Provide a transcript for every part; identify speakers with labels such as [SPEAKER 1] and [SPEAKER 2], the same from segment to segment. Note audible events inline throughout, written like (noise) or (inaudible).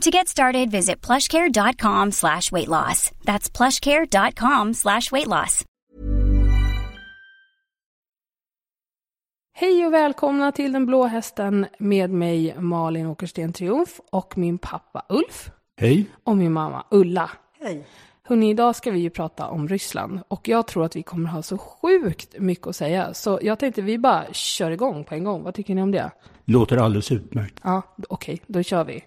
[SPEAKER 1] To get started, visit plushcare.com slash weight loss. That's plushcare.com slash weight loss.
[SPEAKER 2] Hej och välkomna till Den blå hästen med mig Malin Åkersten Triumf och min pappa Ulf.
[SPEAKER 3] Hej.
[SPEAKER 2] Och min mamma Ulla.
[SPEAKER 4] Hej.
[SPEAKER 2] Hörrni, idag ska vi ju prata om Ryssland och jag tror att vi kommer ha så sjukt mycket att säga. Så jag tänkte vi bara kör igång på en gång. Vad tycker ni om det?
[SPEAKER 3] Låter alldeles utmärkt.
[SPEAKER 2] Ja, okej, då kör vi.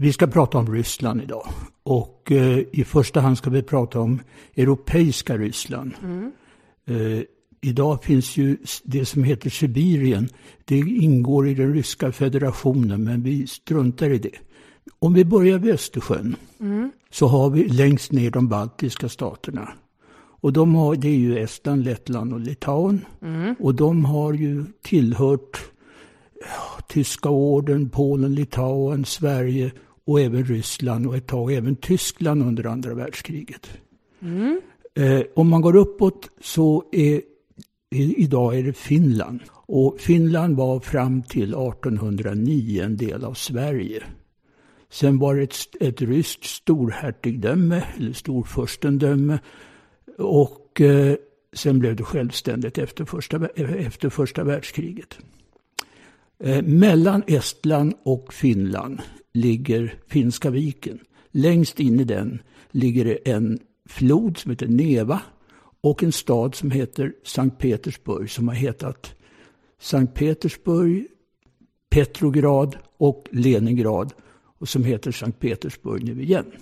[SPEAKER 3] Vi ska prata om Ryssland idag. Och eh, i första hand ska vi prata om europeiska Ryssland. Eh, idag finns ju det som heter Sibirien. Det ingår i den ryska federationen, men vi struntar i det. Om vi börjar vid Östersjön så har vi längst ner de baltiska staterna. Och de har, det är ju Estland, Lettland och Litauen. Och de har ju tillhört Tyska orden, Polen, Litauen, Sverige och även Ryssland och ett tag även Tyskland under andra världskriget. Eh, om man går uppåt så är idag är det Finland. Och Finland var fram till 1809 en del av Sverige. Sen var det ett, ett ryskt storhertigdöme, eller storfurstendöme. Och eh, sen blev det självständigt efter första, efter första världskriget. Eh, mellan Estland och Finland ligger Finska viken. Längst in i den ligger det en flod som heter Neva och en stad som heter Sankt Petersburg som har hetat Sankt Petersburg, Petrograd och Leningrad och som heter Sankt Petersburg nu igen.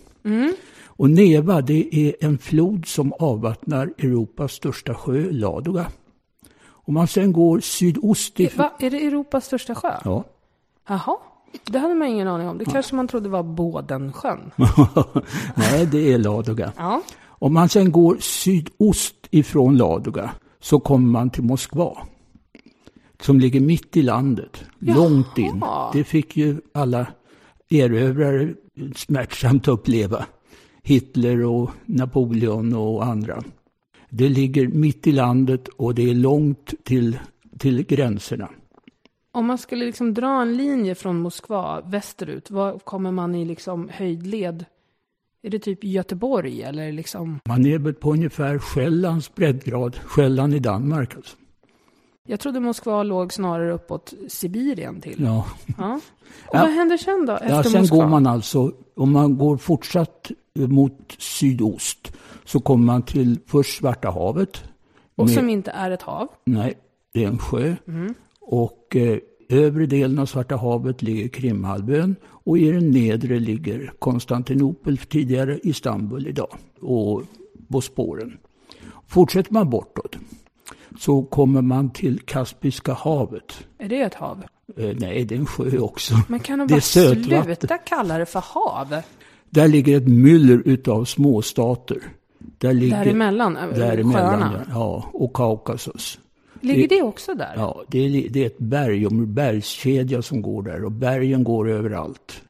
[SPEAKER 3] Och Neva det är en flod som avvattnar Europas största sjö, Ladoga. Om man sen går sydost ifrån...
[SPEAKER 2] Va, är det Europas största sjö?
[SPEAKER 3] Ja.
[SPEAKER 2] Jaha, det hade man ingen aning om. Det kanske man trodde var Bådensjön. (laughs)
[SPEAKER 3] Nej, det är Ladoga.
[SPEAKER 2] Ja.
[SPEAKER 3] Om man sen går sydost ifrån Ladoga så kommer man till Moskva. Som ligger mitt i landet, långt in. Det fick ju alla erövrare smärtsamt uppleva. Hitler och Napoleon och andra. Det ligger mitt i landet och det är långt till, till gränserna.
[SPEAKER 2] Om man skulle liksom dra en linje från Moskva västerut, vad kommer man i liksom höjdled? Är det typ Göteborg eller liksom?
[SPEAKER 3] Man är väl på ungefär Själlands breddgrad, Själland i Danmark alltså.
[SPEAKER 2] Jag trodde Moskva låg snarare uppåt Sibirien till.
[SPEAKER 3] Ja.
[SPEAKER 2] Ja. (laughs) Och vad händer sen då? Efter
[SPEAKER 3] Ja, sen
[SPEAKER 2] Moskva?
[SPEAKER 3] går man alltså, om man går fortsatt mot sydost, så kommer man till först Svarta havet.
[SPEAKER 2] Och
[SPEAKER 3] med-
[SPEAKER 2] som inte är ett hav.
[SPEAKER 3] Nej, det är en sjö.
[SPEAKER 2] Mm.
[SPEAKER 3] Och eh, övre delen av Svarta havet ligger Krimhalvön och i den nedre ligger Konstantinopel, tidigare Istanbul idag, och Bosporen. Fortsätter man bortåt så kommer man till Kaspiska havet.
[SPEAKER 2] Är det ett hav?
[SPEAKER 3] Eh, nej, det är en sjö också.
[SPEAKER 2] Men kan de bara sluta kalla det för hav?
[SPEAKER 3] Där ligger ett myller utav småstater. Där ligger,
[SPEAKER 2] Däremellan? äh,
[SPEAKER 3] Däremellan,
[SPEAKER 2] sjöarna?
[SPEAKER 3] ja. Och Kaukasus.
[SPEAKER 2] Ligger
[SPEAKER 3] Det-
[SPEAKER 2] det också där?
[SPEAKER 3] Ja, det är, det är ett berg, en bergskedja som går där och bergen går överallt.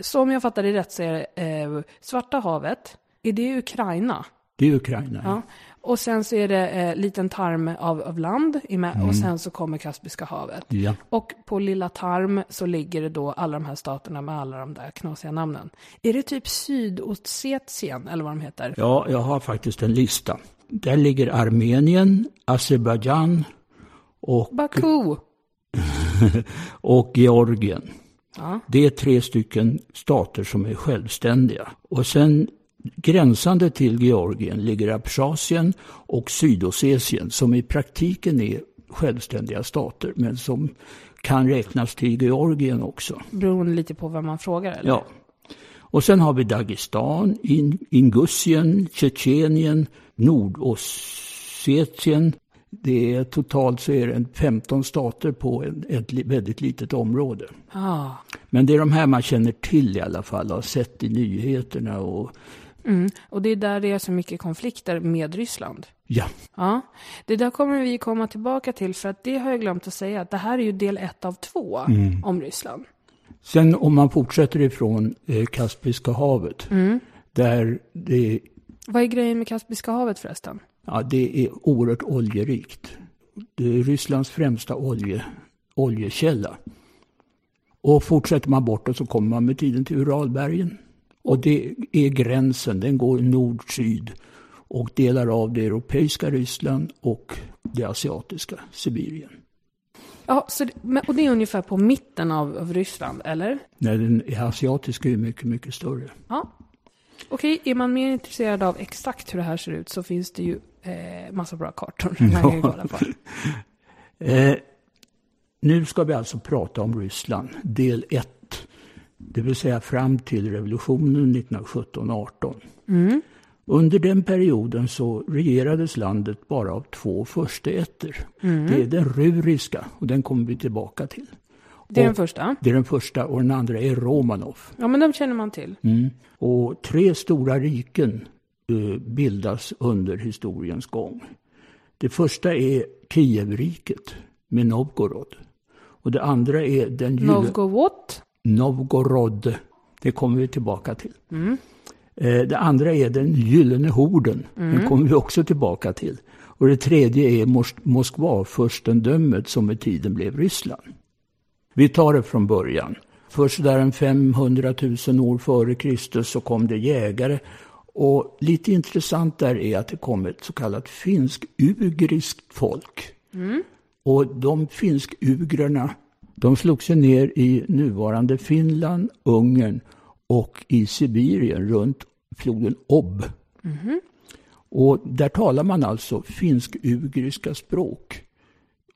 [SPEAKER 2] Så om jag fattar det rätt så är det eh, Svarta havet, är det Ukraina?
[SPEAKER 3] Det är Ukraina.
[SPEAKER 2] Ja. Och sen så är det eh, liten tarm av, av land med, och sen så kommer Kaspiska havet.
[SPEAKER 3] Mm. Ja.
[SPEAKER 2] Och på Lilla Tarm så ligger det då alla de här staterna med alla de där knasiga namnen. Är det typ Sydossetien eller vad de heter?
[SPEAKER 3] ja, jag har faktiskt en lista. Där ligger Armenien, Azerbajdzjan och,
[SPEAKER 2] Baku. (laughs)
[SPEAKER 3] och Georgien.
[SPEAKER 2] Ja.
[SPEAKER 3] Det är tre stycken stater som är självständiga. Och sen gränsande till Georgien ligger Abchasien och Sydossetien som i praktiken är självständiga stater men som kan räknas till Georgien också.
[SPEAKER 2] Beroende lite på vem man frågar eller?
[SPEAKER 3] Ja. Och sen har vi Dagestan, In Ingusien, Tjetjenien, Nordossetien. Det är, totalt så är det 15 stater på ett, väldigt litet område.
[SPEAKER 2] Ah.
[SPEAKER 3] Men det är de här man känner till i alla fall, har sett i nyheterna och
[SPEAKER 2] Mm. Och det är där det är så mycket konflikter med Ryssland.
[SPEAKER 3] ja,
[SPEAKER 2] Ja, det där kommer vi komma tillbaka till för att det har jag glömt att säga att det här är ju del ett av två om Ryssland.
[SPEAKER 3] Sen om man fortsätter ifrån eh, Kaspiska havet, där det,
[SPEAKER 2] Vad är grejen med Kaspiska havet förresten?
[SPEAKER 3] ja, det är oerhört oljerikt. Det är Rysslands främsta olje, oljekälla. Och fortsätter man bortåt så kommer man med tiden till Uralbergen. Och det är gränsen, den går nord-syd och delar av det europeiska Ryssland och det asiatiska Sibirien.
[SPEAKER 2] Ja, så och det är ungefär på mitten av, av Ryssland, eller?
[SPEAKER 3] Nej, den asiatiska är mycket, mycket större.
[SPEAKER 2] Ja. Okej, är man mer intresserad av exakt hur det här ser ut så finns det ju eh, massa bra kartor man kan kolla på. (laughs)
[SPEAKER 3] Eh, nu ska vi alltså prata om Ryssland, del 1. Det vill säga fram till revolutionen 1917-18. Under den perioden så regerades landet bara av två försteätter. Det är den ruriska och den kommer vi tillbaka till.
[SPEAKER 2] Det är den första.
[SPEAKER 3] Det är den första och den andra är Romanov.
[SPEAKER 2] Ja, men de känner man till.
[SPEAKER 3] Mm. Och tre stora riken eh, bildas under historiens gång. Det första är Kievriket med Novgorod. Och det andra är den.
[SPEAKER 2] Novgorod.
[SPEAKER 3] Novgorod. Det kommer vi tillbaka till. Eh, Det andra är den gyllene horden. Den kommer vi också tillbaka till. Och det tredje är Mos- Moskva, furstendömet som med tiden blev Ryssland. Vi tar det från början. Först där en 500 000 år före Kristus så kom det jägare. Och lite intressant där är att det kom ett så kallat finsk-ugriskt folk. Och de finsk-ugrarna, de slog sig ner i nuvarande Finland, Ungern och i Sibirien runt floden Ob. Och där talar man alltså finsk-ugriska språk.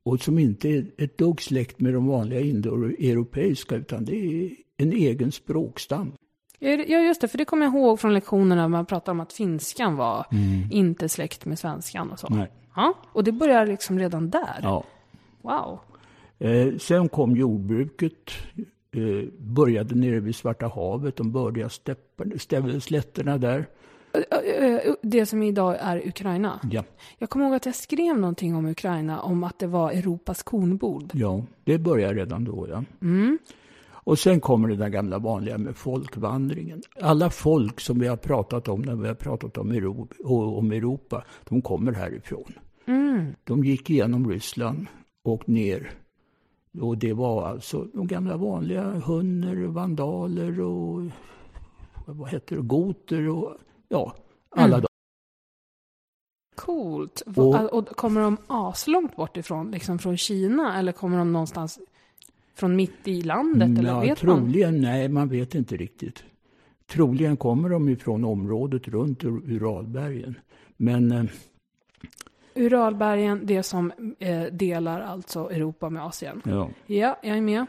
[SPEAKER 3] Och som inte är ett dugg släkt med de vanliga indoeuropeiska utan det är en egen språkstam.
[SPEAKER 2] Ja, just det, för det kommer jag ihåg från lektionerna när man pratade om att finskan var inte släkt med svenskan och så.
[SPEAKER 3] Nej.
[SPEAKER 2] Ja, och det börjar liksom redan där.
[SPEAKER 3] Ja.
[SPEAKER 2] Wow.
[SPEAKER 3] Eh, sen kom jordbruket, började nere vid Svarta havet, de bördiga slätterna där.
[SPEAKER 2] Ö, ö, Det som idag är Ukraina.
[SPEAKER 3] Ja,
[SPEAKER 2] Jag kommer ihåg att jag skrev någonting om Ukraina, om att det var Europas kornbod.
[SPEAKER 3] ja, det börjar redan då. Ja. Och sen kommer det där gamla vanliga med folkvandringen. Alla folk som vi har pratat om när vi har pratat om Europa, om Europa de kommer härifrån. De gick igenom Ryssland och ner. Och det var alltså de gamla vanliga hunner, vandaler och vad heter det, goter och ja, alla de.
[SPEAKER 2] Coolt.
[SPEAKER 3] Och-
[SPEAKER 2] Och, kommer de aslångt bort ifrån, liksom från Kina, eller kommer de någonstans från mitt i landet, eller
[SPEAKER 3] Ja,
[SPEAKER 2] vet man?
[SPEAKER 3] troligen, nej man vet inte riktigt. Troligen kommer de ifrån området runt Ur- Uralbergen. Men eh,
[SPEAKER 2] Uralbergen, det som eh, delar alltså Europa med Asien.
[SPEAKER 3] ja.
[SPEAKER 2] Ja, jag är med.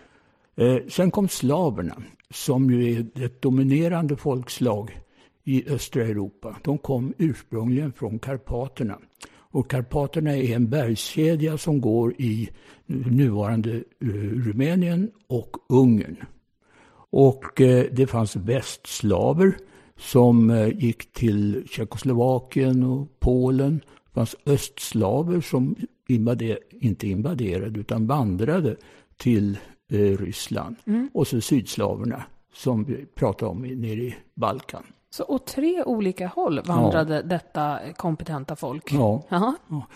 [SPEAKER 3] Eh, sen kom slaverna, som ju är ett dominerande folkslag i östra Europa. De kom ursprungligen från Karpaterna. Och Karpaterna är en bergskedja som går i nuvarande eh, Rumänien och Ungern. Och eh, det fanns västslaver som eh, gick till Tjeckoslovakien och Polen. Fanns östslaver som invader, inte invaderade utan vandrade till eh, Ryssland. Och så sydslaverna som vi pratade om nere i Balkan.
[SPEAKER 2] Så åt tre olika håll vandrade detta kompetenta folk.
[SPEAKER 3] Ja, ja,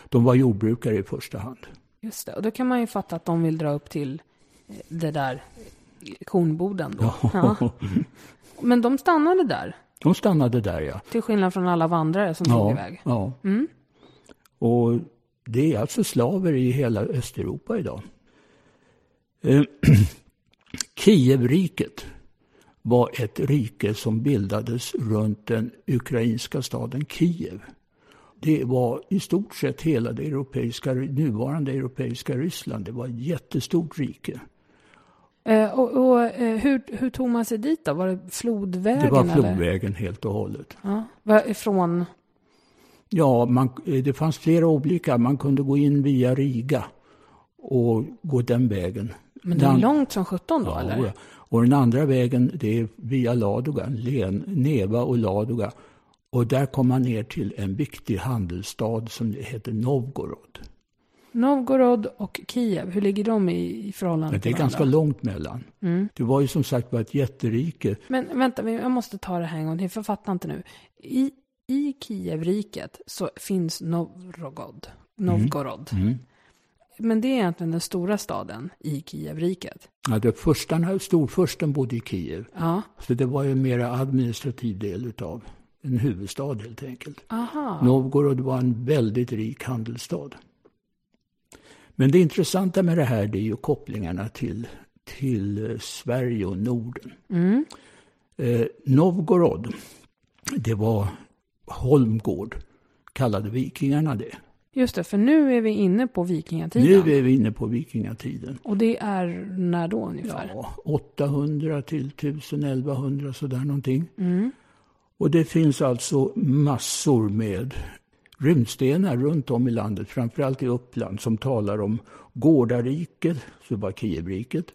[SPEAKER 3] de var jordbrukare i första hand.
[SPEAKER 2] just det. Och då kan man ju fatta att de vill dra upp till eh, det där eh, kornboden då. Ja. (laughs) Men de stannade där,
[SPEAKER 3] De stannade där ja.
[SPEAKER 2] till skillnad från alla vandrare som tog
[SPEAKER 3] Ja,
[SPEAKER 2] iväg.
[SPEAKER 3] ja. Och det är alltså slaver i hela Östeuropa idag. Eh, (clears throat) Kievriket var ett rike som bildades runt den ukrainska staden Kiev. Det var i stort sett hela det europeiska, nuvarande europeiska Ryssland. Det var ett jättestort rike.
[SPEAKER 2] Eh, och, och eh, hur, hur tog man sig dit då? Var det flodvägen?
[SPEAKER 3] Det var
[SPEAKER 2] eller?
[SPEAKER 3] flodvägen helt och hållet.
[SPEAKER 2] Ja. Från...
[SPEAKER 3] Ja, man, eh, det fanns flera olika. Man kunde gå in via Riga och gå den vägen.
[SPEAKER 2] Men det är långt som 17 då
[SPEAKER 3] Ja,
[SPEAKER 2] eller?
[SPEAKER 3] Och den andra vägen, det är via Ladoga, Len, Neva och Ladoga. Och där kom man ner till en viktig handelsstad som heter Novgorod.
[SPEAKER 2] Novgorod och Kiev, hur ligger de i, förhållande
[SPEAKER 3] Men det
[SPEAKER 2] till
[SPEAKER 3] är ganska
[SPEAKER 2] varandra?
[SPEAKER 3] långt mellan.
[SPEAKER 2] Mm.
[SPEAKER 3] Det var ju som sagt ett jätterike.
[SPEAKER 2] Men vänta, jag måste ta det här en gång till, för jag fattar inte nu. I, i Kievriket så finns Novgorod. Novgorod.
[SPEAKER 3] Mm.
[SPEAKER 2] Men det är egentligen den stora staden i Kievriket.
[SPEAKER 3] Ja, det förstarna, storfursten bodde i Kiev.
[SPEAKER 2] Ja.
[SPEAKER 3] Så det var ju en mera administrativ del utav en huvudstad helt enkelt.
[SPEAKER 2] Aha.
[SPEAKER 3] Novgorod var en väldigt rik handelsstad. Men det intressanta med det här det är ju kopplingarna till, till Sverige och Norden.
[SPEAKER 2] Mm.
[SPEAKER 3] Eh, Novgorod, det var Holmgård, kallade vikingarna det.
[SPEAKER 2] Just det, för nu är vi inne på vikingatiden.
[SPEAKER 3] Nu är vi inne på vikingatiden.
[SPEAKER 2] Och det är när då ungefär?
[SPEAKER 3] Ja, 800 till 1100 sådär någonting.
[SPEAKER 2] Mm.
[SPEAKER 3] Och det finns alltså massor med rymdstenar runt om i landet, framförallt i Uppland, som talar om Gårdariket, så var Kievriket,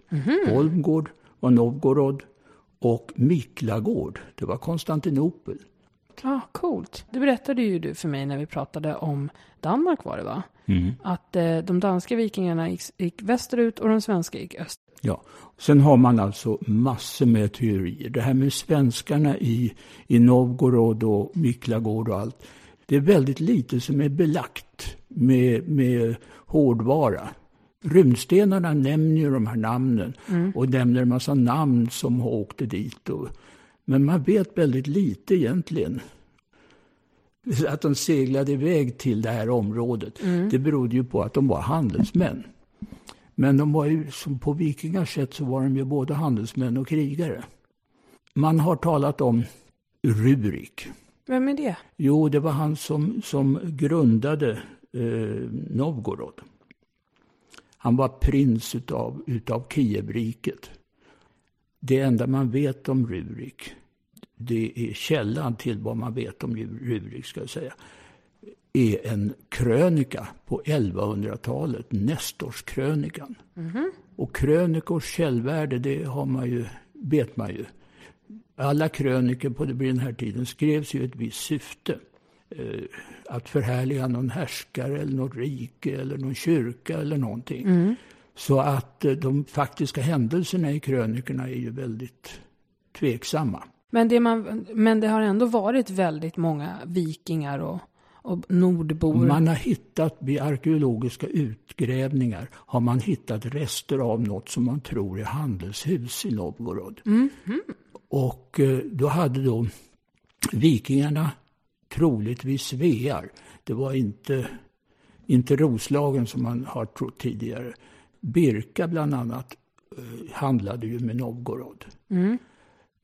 [SPEAKER 3] Holmgård var Novgorod och Miklagård, det var Konstantinopel.
[SPEAKER 2] Ja, coolt. Det berättade ju du för mig när vi pratade om Danmark var det va? Att eh, de danska vikingarna gick, gick västerut och de svenska gick österut.
[SPEAKER 3] Ja. Sen har man alltså massor med teorier. Det här med svenskarna i, i Novgorod och Miklagård och allt. Det är väldigt lite som är belagt med, med hårdvara. Rymdstenarna nämner ju de här namnen och nämner en massa namn som åkte dit. Och, men man vet väldigt lite egentligen. Att de seglade iväg till det här området. Det berodde ju på att de var handelsmän. Men de var ju, som på vikingars sätt så var de ju både handelsmän och krigare. Man har talat om Rurik.
[SPEAKER 2] Vem är det?
[SPEAKER 3] Jo, det var han som, som grundade eh, Novgorod. Han var prins utav, utav Kievriket. Det enda man vet om Rurik, det är källan till vad man vet om Rurik, ska jag säga, är en krönika på 1100-talet, Nestorskrönikan. Och krönikors källvärde, det har man ju, vet man ju. Alla krönikor på den här tiden skrevs ju ett visst syfte. Eh, att förhärliga någon härskare eller något rike eller någon kyrka eller någonting. Så att eh, de faktiska händelserna i krönikorna är ju väldigt tveksamma.
[SPEAKER 2] Men det, man, men det har ändå varit väldigt många vikingar och, och nordbor.
[SPEAKER 3] Man har hittat vid arkeologiska utgrävningar har man hittat rester av något som man tror är handelshus i Novgorod. Och eh, då hade då vikingarna troligtvis svear. Det var inte, inte Roslagen som man har trott tidigare. Birka bland annat eh, handlade ju med Novgorod.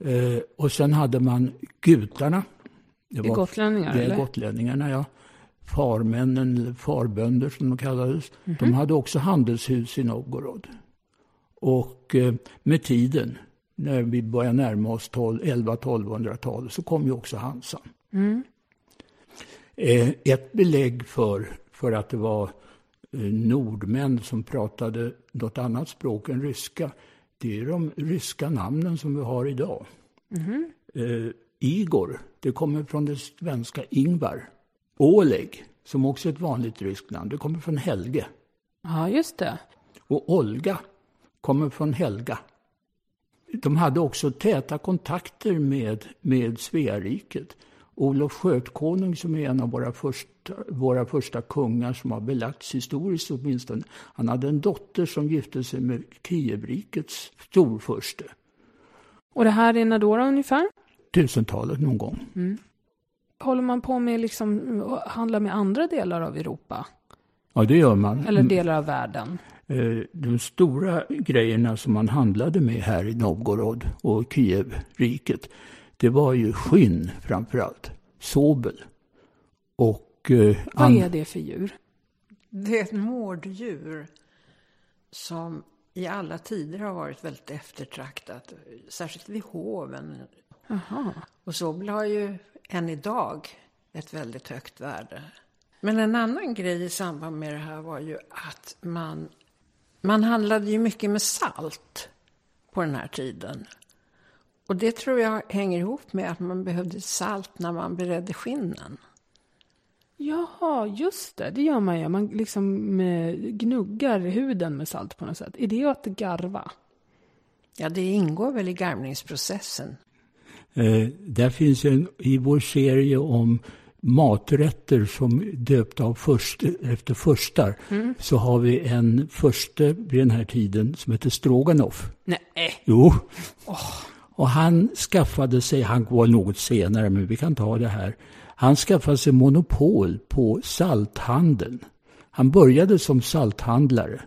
[SPEAKER 3] Eh, och sen hade man gutarna. Det
[SPEAKER 2] Det är gotlänningar,
[SPEAKER 3] Det är gotlänningarna, ja. Farmännen, eller farbönder som de kallades. De hade också handelshus i Novgorod. Och eh, med tiden, när vi börjar närma oss 11-1200-talet, så kom ju också Hansan. Eh, ett belägg för, för att det var nordmän som pratade något annat språk än ryska, det är de ryska namnen som vi har idag. Eh, Igor, det kommer från det svenska Ingvar. Oleg, som också är ett vanligt ryskt namn, det kommer från Helge.
[SPEAKER 2] Ja, just det.
[SPEAKER 3] Och Olga kommer från Helga. De hade också täta kontakter med, med Sveariket. Olof Skötkonung som är en av våra första, våra första kungar som har belagts historiskt åtminstone. Han hade en dotter som gifte sig med Kievrikets storfurste.
[SPEAKER 2] Och det här är när då, ungefär?
[SPEAKER 3] Tusentalet någon gång.
[SPEAKER 2] Håller man på med liksom, att handla med andra delar av Europa?
[SPEAKER 3] Ja, det gör man.
[SPEAKER 2] Eller delar av världen?
[SPEAKER 3] Eh, de stora grejerna som man handlade med här i Novgorod och Kievriket, det var ju skinn framför allt. Sobel. Och... Eh,
[SPEAKER 2] Vad är det för djur?
[SPEAKER 4] Det är ett mårddjur som i alla tider har varit väldigt eftertraktat. Särskilt vid hoven.
[SPEAKER 2] Aha.
[SPEAKER 4] Och sobel har ju än idag ett väldigt högt värde. Men en annan grej i samband med det här var ju att man, man handlade ju mycket med salt på den här tiden. Och det tror jag hänger ihop med att man behövde salt när man beredde skinnen.
[SPEAKER 2] Jaha, just det. Det gör man ju. Man liksom eh, gnuggar huden med salt på något sätt. Är det att garva?
[SPEAKER 4] Ja, det ingår väl i garvningsprocessen.
[SPEAKER 3] Eh, där finns en, i vår serie om maträtter som döpta av först, efter förstar. Mm. Så har vi en förste vid den här tiden som heter Stroganoff.
[SPEAKER 2] Nej.
[SPEAKER 3] Jo. Oh. Och han skaffade sig, han var något senare men vi kan ta det här. Han skaffade sig monopol på salthandeln. Han började som salthandlare.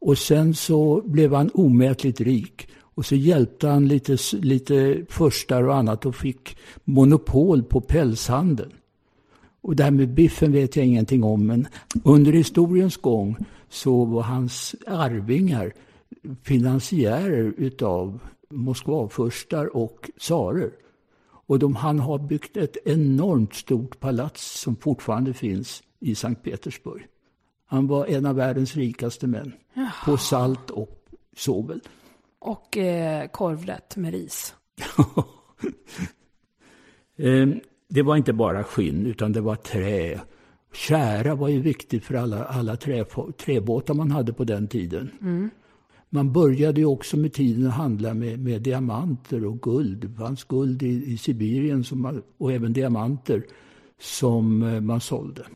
[SPEAKER 3] Och sen så blev han omätligt rik. Och så hjälpte han lite, lite förstar och annat och fick monopol på pälshandeln. Och det här med biffen vet jag ingenting om, men under historiens gång så var hans arvingar finansiärer utav Moskvafurstar och tsarer. Och de, han har byggt ett enormt stort palats som fortfarande finns i Sankt Petersburg. Han var en av världens rikaste män Jaha. på salt och sovel.
[SPEAKER 2] Och eh, korvrätt med ris. (laughs)
[SPEAKER 3] eh, det var inte bara skinn, utan det var trä. Kära var ju viktigt för alla, alla trä, träbåtar man hade på den tiden. Mm. Man började ju också med tiden att handla med, med diamanter och guld. Det fanns guld i, i Sibirien som, och även diamanter som eh, man sålde.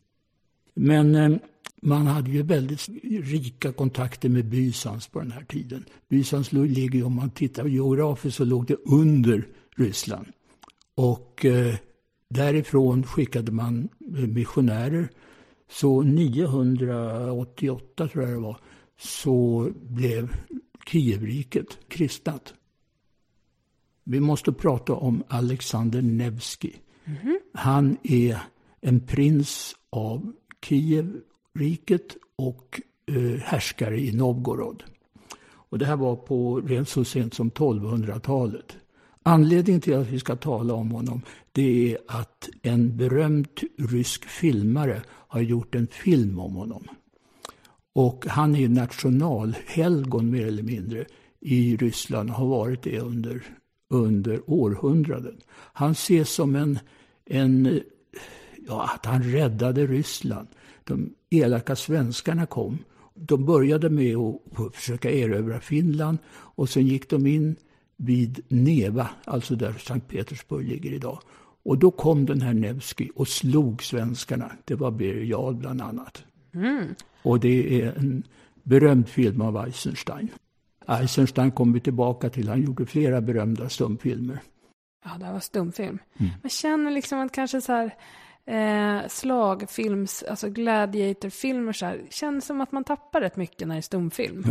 [SPEAKER 3] Men eh, man hade ju väldigt rika kontakter med Bysans på den här tiden. Bysans ligger, om man tittar geografiskt, så låg det under Ryssland. Och eh, därifrån skickade man missionärer. Så 988 tror jag det var, så blev Kievriket kristnat. Vi måste prata om Alexander Nevsky. Mm -hmm. Han är en prins av Kievriket och eh, härskare i Novgorod. Och det här var på rent så sent som 1200-talet. Anledningen till att vi ska tala om honom det är att en berömd rysk filmare har gjort en film om honom. Och han är nationalhelgon mer eller mindre i Ryssland och har varit det under, under århundraden. Han ses som en, en ja, att han räddade Ryssland. De elaka svenskarna kom. De började med att försöka erövra Finland och sen gick de in vid Neva, alltså där Sankt Petersburg ligger idag. Och då kom den här Nevsky och slog svenskarna. Det var Birger Jarl bland annat. Mm. Och det är en berömd film av Eisenstein. Eisenstein kommer vi tillbaka till. Han gjorde flera berömda stumfilmer.
[SPEAKER 2] Ja, det var stumfilm. Mm. Man känner liksom att kanske så här eh, slagfilms, alltså gladiatorfilmer så här, känns som att man tappar rätt mycket när det är stumfilm.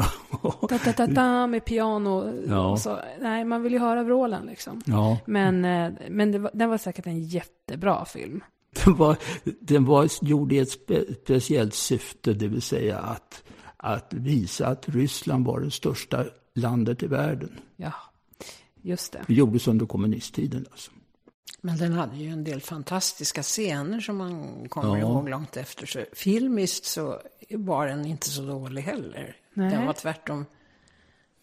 [SPEAKER 2] da, da, da, da, med piano. Ja. Så. Nej, man vill ju höra vrålen liksom.
[SPEAKER 3] Ja.
[SPEAKER 2] Men, eh, men var, den var säkert en jättebra film.
[SPEAKER 3] Den var, den var gjord i ett spe, speciellt syfte, det vill säga att, att visa att Ryssland var det största landet i världen.
[SPEAKER 2] Ja, just det.
[SPEAKER 3] Det gjordes under kommunisttiden alltså.
[SPEAKER 4] Men den hade ju en del fantastiska scener som man kommer ja. ihåg långt efter. Så filmiskt så var den inte så dålig heller. Nej. Den var tvärtom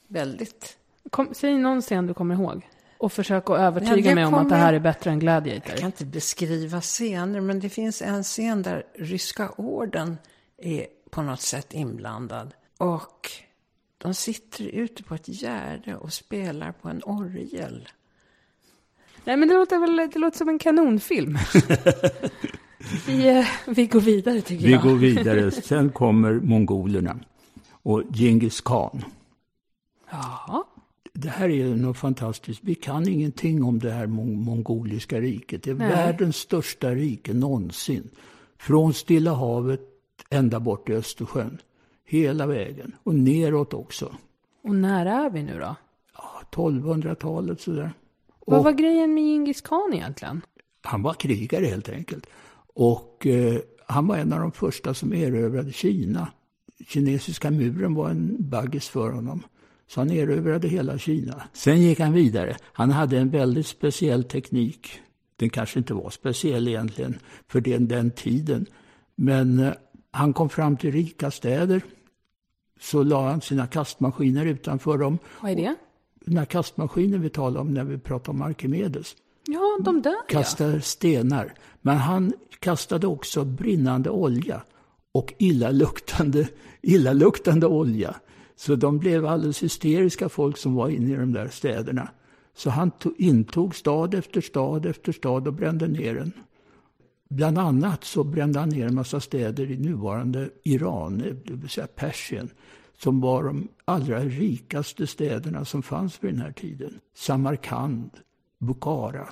[SPEAKER 4] väldigt...
[SPEAKER 2] Kom, säg någon scen du kommer ihåg. Och försök att övertyga ja, mig om att det här är bättre än Gladiator.
[SPEAKER 4] Jag kan inte beskriva scener, men det finns en scen där ryska orden är på något sätt inblandad. Och de sitter ute på ett gärde och spelar på en orgel.
[SPEAKER 2] Nej, men det låter väl det låter som en kanonfilm. (laughs) vi, eh, vi går vidare tycker
[SPEAKER 3] vi
[SPEAKER 2] jag.
[SPEAKER 3] Vi går vidare. (laughs) Sen kommer mongolerna och Genghis khan.
[SPEAKER 2] Ja.
[SPEAKER 3] Det här är något fantastiskt. Vi kan ingenting om det här mongoliska riket. Det är Nej. världens största rike någonsin. Från Stilla havet ända bort till Östersjön. hela vägen. Och neråt också.
[SPEAKER 2] Och när är vi nu då?
[SPEAKER 3] Ja, 1200-talet sådär.
[SPEAKER 2] Vad
[SPEAKER 3] Och
[SPEAKER 2] var grejen med Djingis khan egentligen?
[SPEAKER 3] han var krigare helt enkelt. Och eh, han var en av de första som erövrade Kina. Kinesiska muren var en baggis för honom. Så han erövrade hela Kina. Sen gick han vidare. Han hade en väldigt speciell teknik. Den kanske inte var speciell egentligen för den, den tiden. Men eh, han kom fram till rika städer. Så la han sina kastmaskiner utanför dem.
[SPEAKER 2] Vad är det?
[SPEAKER 3] Den här kastmaskinen vi talade om när vi pratade om Arkimedes
[SPEAKER 2] Ja, de där ja.
[SPEAKER 3] kastar stenar. Men han kastade också brinnande olja och illaluktande, illaluktande olja. Så de blev alldeles hysteriska folk som var inne i de där städerna. Så han tog, intog stad efter stad efter stad och brände ner den. Bland annat så brände han ner en massa städer i nuvarande Iran, det vill säga Persien, som var de allra rikaste städerna som fanns vid den här tiden. Samarkand, Bukhara.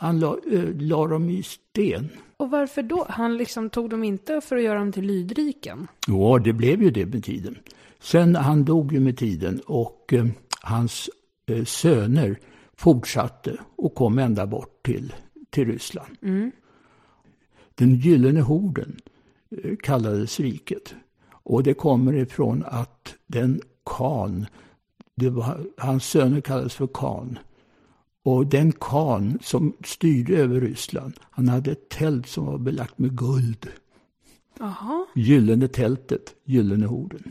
[SPEAKER 3] Han la, eh, la dem i sten.
[SPEAKER 2] Och varför då? Han liksom tog dem inte för att göra dem till lydriken?
[SPEAKER 3] Ja, det blev ju det med tiden. Sen han dog ju med tiden och eh, hans eh, söner fortsatte och kom ända bort till, till Ryssland. Den gyllene horden eh, kallades riket. Och det kommer ifrån att den kan, var, hans söner kallades för kan. Och den kan som styrde över Ryssland, han hade ett tält som var belagt med guld.
[SPEAKER 2] Jaha.
[SPEAKER 3] Gyllene tältet, Gyllene horden.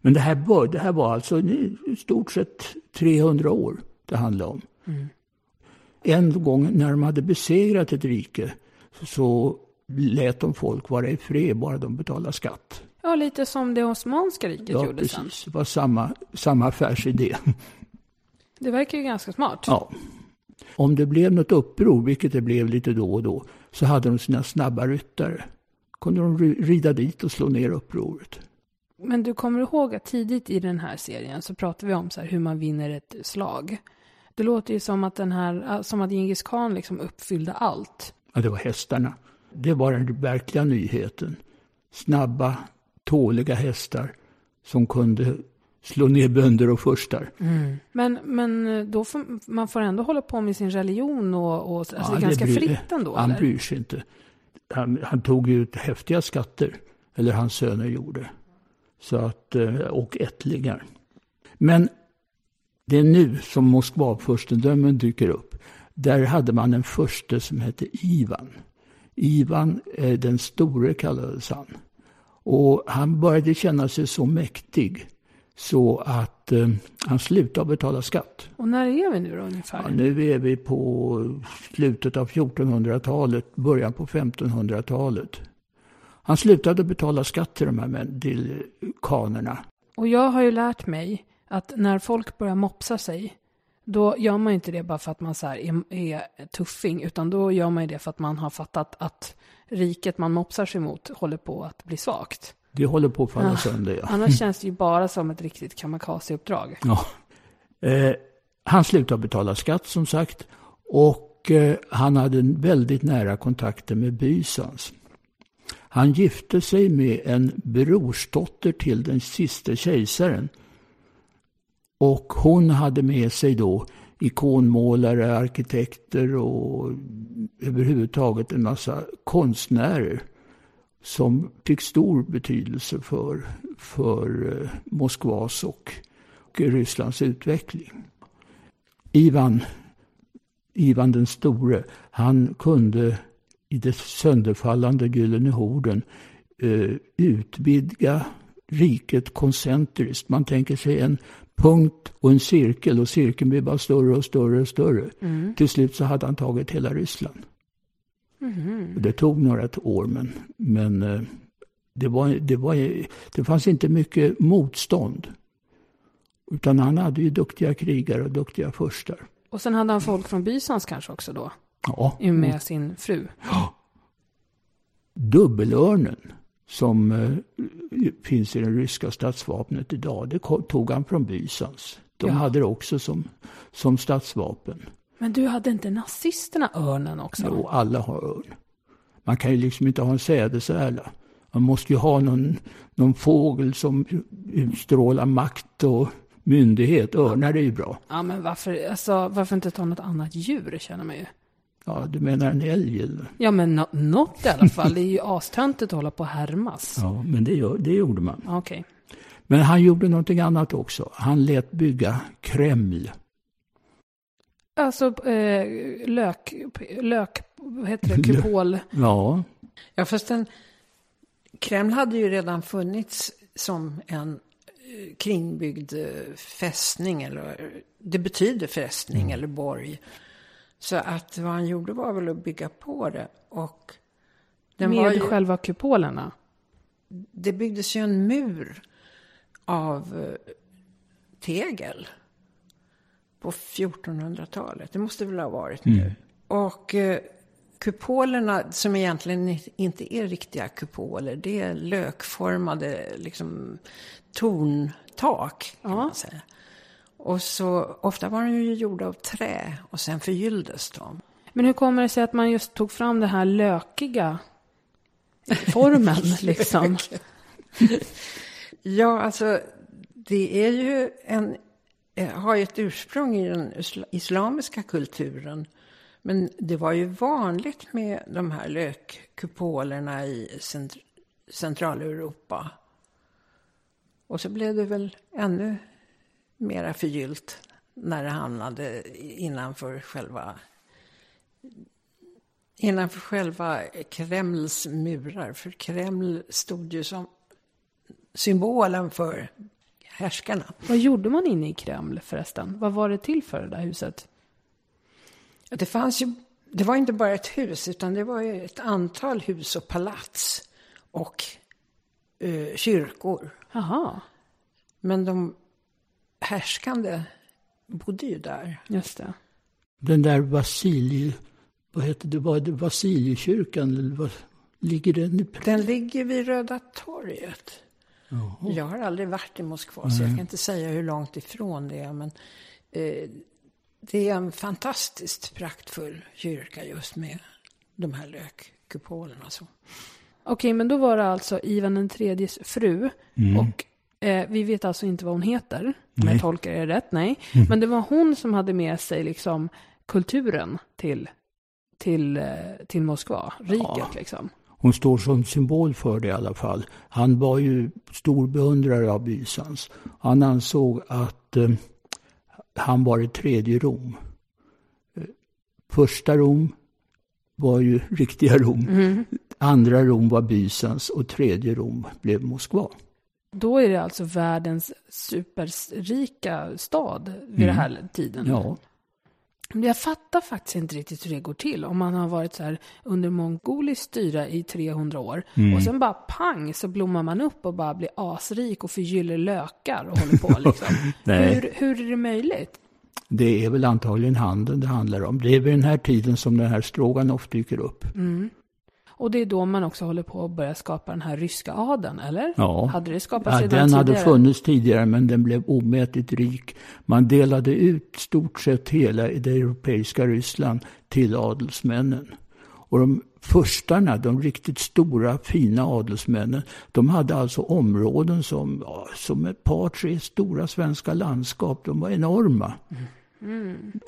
[SPEAKER 3] Men det här, var, det här var alltså i stort sett 300 år det handlade om. En gång när de hade besegrat ett rike så lät de folk vara i fred bara de betalade skatt.
[SPEAKER 2] Ja, lite som det Osmanska riket
[SPEAKER 3] Ja,
[SPEAKER 2] gjorde sen.
[SPEAKER 3] precis. Det var samma, samma affärsidé.
[SPEAKER 2] Det verkar ju ganska smart.
[SPEAKER 3] Ja. Om det blev något uppror, vilket det blev lite då och då, så hade de sina snabba ryttare. kunde de ri- rida dit och slå ner upproret.
[SPEAKER 2] Men du kommer ihåg att tidigt i den här serien så pratar vi om så hur man vinner ett slag. Det låter ju som att den här, som att Djingis khan liksom uppfyllde allt.
[SPEAKER 3] Ja, det var hästarna. Det var den verkliga nyheten. Snabba, tåliga hästar som kunde slå ner bönder och furstar.
[SPEAKER 2] Men, men då får, man får ändå hålla på med sin religion och, och alltså det är ganska
[SPEAKER 3] bryr-
[SPEAKER 2] fritt ändå,
[SPEAKER 3] Han
[SPEAKER 2] eller?
[SPEAKER 3] bryr sig inte. Han, han tog ut häftiga skatter, eller hans söner gjorde. Så att, eh, och ättlingar. Men det är nu som Moskva-furstendömen dyker upp. Där hade man en furste som hette Ivan. Ivan eh, den store kallades han. Och han började känna sig så mäktig så att eh, han slutade betala skatt.
[SPEAKER 2] Och när är vi nu då ungefär?
[SPEAKER 3] Ja, nu är vi på slutet av 1400-talet, början på 1500-talet. Han slutade betala skatt till de här män, till kanerna.
[SPEAKER 2] Och jag har ju lärt mig att när folk börjar mopsa sig, då gör man inte det bara för att man så är, är tuffing, utan då gör man ju det för att man har fattat att riket man mopsar sig mot håller på att bli svagt.
[SPEAKER 3] Det håller på att falla
[SPEAKER 2] Ah.
[SPEAKER 3] sönder. Ja.
[SPEAKER 2] Annars känns det ju bara som ett riktigt kamikaze-uppdrag.
[SPEAKER 3] Ja. Eh, han slutade betala skatt som sagt. Och eh, han hade väldigt nära kontakter med Bysans. Han gifte sig med en brorsdotter till den sista kejsaren. Och hon hade med sig då ikonmålare, arkitekter och överhuvudtaget en massa konstnärer som fick stor betydelse för, för eh, Moskvas och, och Rysslands utveckling. Ivan, Ivan den store, han kunde i det sönderfallande Gyllene horden eh, utvidga riket koncentriskt. Man tänker sig en punkt och en cirkel och cirkeln blir bara större och större och större. Till slut så hade han tagit hela Ryssland. Och Det tog några år men, men eh, det, var, det, var, det fanns inte mycket motstånd. Utan han hade ju duktiga krigare och duktiga furstar.
[SPEAKER 2] Och sen hade han folk från Bysans kanske också då,
[SPEAKER 3] Ja,
[SPEAKER 2] med sin fru.
[SPEAKER 3] dubbelörnen som eh, finns i det ryska statsvapnet idag, det tog han från Bysans. De
[SPEAKER 2] Ja.
[SPEAKER 3] hade det också som, som statsvapen.
[SPEAKER 2] Men du, hade inte nazisterna örnen också?
[SPEAKER 3] Jo, alla har örn. Man kan ju liksom inte ha en sädesärla. Man måste ju ha någon, någon fågel som utstrålar makt och myndighet. Örnar är ju bra.
[SPEAKER 2] Ja, men varför, alltså, varför inte ta något annat djur, känner man ju.
[SPEAKER 3] Ja, du menar en älg eller?
[SPEAKER 2] Ja, men no något i alla fall. Det är ju astöntigt att hålla på och härmas.
[SPEAKER 3] Ja, men det, det gjorde man.
[SPEAKER 2] Okej.
[SPEAKER 3] Men han gjorde någonting annat också. Han lät bygga Kreml.
[SPEAKER 2] Alltså, eh, lök, lök, vad heter det, kupol. (laughs)
[SPEAKER 3] Ja,
[SPEAKER 4] Ja, fast den, Kreml hade ju redan funnits som en eh, kringbyggd eh, fästning. Eller, det betyder fästning eller borg. Så att vad han gjorde var väl att bygga på det. Och den var
[SPEAKER 2] Med
[SPEAKER 4] ju,
[SPEAKER 2] själva kupolerna.
[SPEAKER 4] det byggdes ju en mur av eh, tegel på 1400-talet. Det måste väl ha varit nu. Och eh, kupolerna, som egentligen inte är riktiga kupoler, det är lökformade liksom, torntak. Kan
[SPEAKER 2] Ja.
[SPEAKER 4] man säga. Och så ofta var de ju gjorda av trä och sen förgylldes de.
[SPEAKER 2] Men hur kommer det sig att man just tog fram den här lökiga formen, (laughs) liksom?
[SPEAKER 4] Ja, alltså det är ju en, Eh, har ju ett ursprung i den islamiska kulturen. Men det var ju vanligt med de här lökkupolerna i cent- Centraleuropa. Och så blev det väl ännu mera förgyllt när det hamnade innanför själva innanför själva Kremls murar. För Kreml stod ju som symbolen för härskarna.
[SPEAKER 2] Vad gjorde man inne i Kreml förresten? Vad var det till för det där huset?
[SPEAKER 4] Det fanns ju, det var inte bara ett hus utan det var ju ett antal hus och palats och eh, kyrkor.
[SPEAKER 2] Jaha,
[SPEAKER 4] Men de härskande bodde ju där.
[SPEAKER 2] just det.
[SPEAKER 3] den där Vasilij, vad heter det, var det Vasiljekyrkan? Eller vad, ligger den i
[SPEAKER 4] Den ligger vid Röda torget. Jag har aldrig varit i Moskva så jag kan inte säga hur långt ifrån det är. Men eh, det är en fantastiskt praktfull kyrka just med de här lökkupolerna. Så.
[SPEAKER 2] Okej, men då var det alltså Ivan den tredjes fru. Och eh, vi vet alltså inte vad hon heter. Om
[SPEAKER 3] Nej.
[SPEAKER 2] jag tolkar det rätt, nej. Men det var hon som hade med sig liksom kulturen till, till, eh, till Moskva, riket
[SPEAKER 3] Ja.
[SPEAKER 2] liksom.
[SPEAKER 3] Hon står som symbol för det i alla fall. Han var ju stor beundrare av Bysans. Han ansåg att eh, han var ett tredje Rom. Eh, första Rom var ju (laughs) riktiga Rom. Andra Rom var Bysans och tredje Rom blev Moskva.
[SPEAKER 2] Då är det alltså världens superrika stad vid den här tiden.
[SPEAKER 3] Ja,
[SPEAKER 2] jag fattar faktiskt inte riktigt hur det går till. Om man har varit så här under mongoliskt styre i 300 år. Och sen bara pang så blommar man upp och bara blir asrik och förgyller lökar och håller på (laughs) liksom. Hur, hur är det möjligt?
[SPEAKER 3] det är väl antagligen handeln det handlar om. Det är vid den här tiden som den här stroganoff dyker upp.
[SPEAKER 2] Och det är då man också håller på att börja skapa den här ryska adeln, eller?
[SPEAKER 3] Ja.
[SPEAKER 2] Hade det skapats
[SPEAKER 3] Ja, den hade
[SPEAKER 2] tidigare?
[SPEAKER 3] funnits tidigare men den blev omätligt rik. Man delade ut stort sett hela det europeiska Ryssland till adelsmännen. Och de förstarna, de riktigt stora fina adelsmännen, de hade alltså områden som, ja, som ett par, tre stora svenska landskap. De var enorma.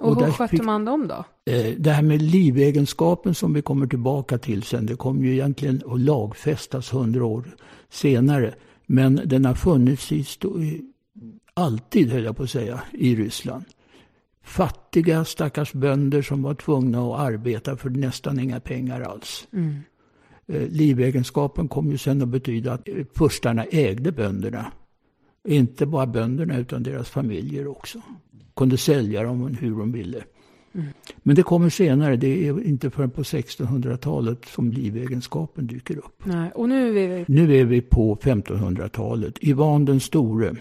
[SPEAKER 2] Och,
[SPEAKER 3] och
[SPEAKER 2] hur skötte man dem då?
[SPEAKER 3] Eh, Det här med livegenskapen som vi kommer tillbaka till sen, det kommer ju egentligen att lagfästas hundra år senare. Men den har funnits i, alltid, höll jag på att säga, i Ryssland. Fattiga stackars bönder som var tvungna att arbeta för nästan inga pengar alls. Eh, Livegenskapen kom ju sen att betyda att furstarna ägde bönderna. Inte bara bönderna utan deras familjer också. Kunde sälja dem hur de ville. Men det kommer senare, det är inte förrän på 1600-talet som livegenskapen dyker upp.
[SPEAKER 2] Nej. Och nu är vi...
[SPEAKER 3] Nu är vi på 1500-talet. Ivan den store,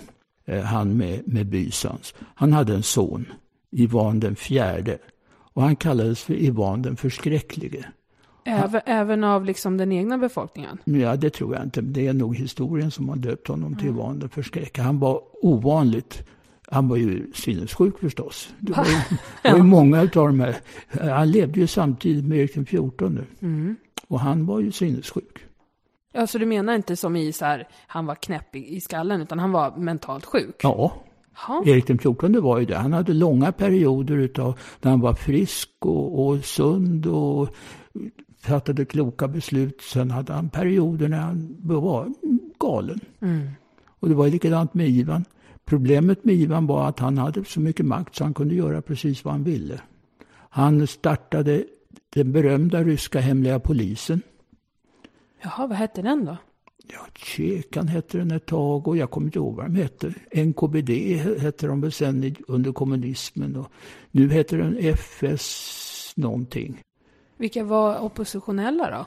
[SPEAKER 3] eh, han med, med Bysans, han hade en son, Ivan den fjärde. Och han kallades för Ivan den förskräcklige.
[SPEAKER 2] Även, även av liksom den egna befolkningen?
[SPEAKER 3] Ja, det tror jag inte. Det är nog historien som har döpt honom till Ivan den förskräcklige. Han var ovanligt han var ju sinnessjuk förstås. Det var ju, (laughs) det var ju många av de här. Han levde ju samtidigt med Erik XIV. Och han var ju sinnessjuk.
[SPEAKER 2] Ja, så du menar inte som i så här, han var knäpp i, i skallen, utan han var mentalt sjuk?
[SPEAKER 3] Ja,
[SPEAKER 2] Ja.
[SPEAKER 3] Erik XIV var ju det. Han hade långa perioder utav när han var frisk och, och sund och fattade kloka beslut. Sen hade han perioder när han var galen. Och det var likadant med Ivan. Problemet med Ivan var att han hade så mycket makt så han kunde göra precis vad han ville. Han startade den berömda ryska hemliga polisen.
[SPEAKER 2] Jaha, vad hette den då?
[SPEAKER 3] Ja, Tjekan hette den ett tag och jag kommer inte ihåg vad de hette. NKBD hette de väl sen under kommunismen och nu heter den FS någonting.
[SPEAKER 2] Vilka var oppositionella då?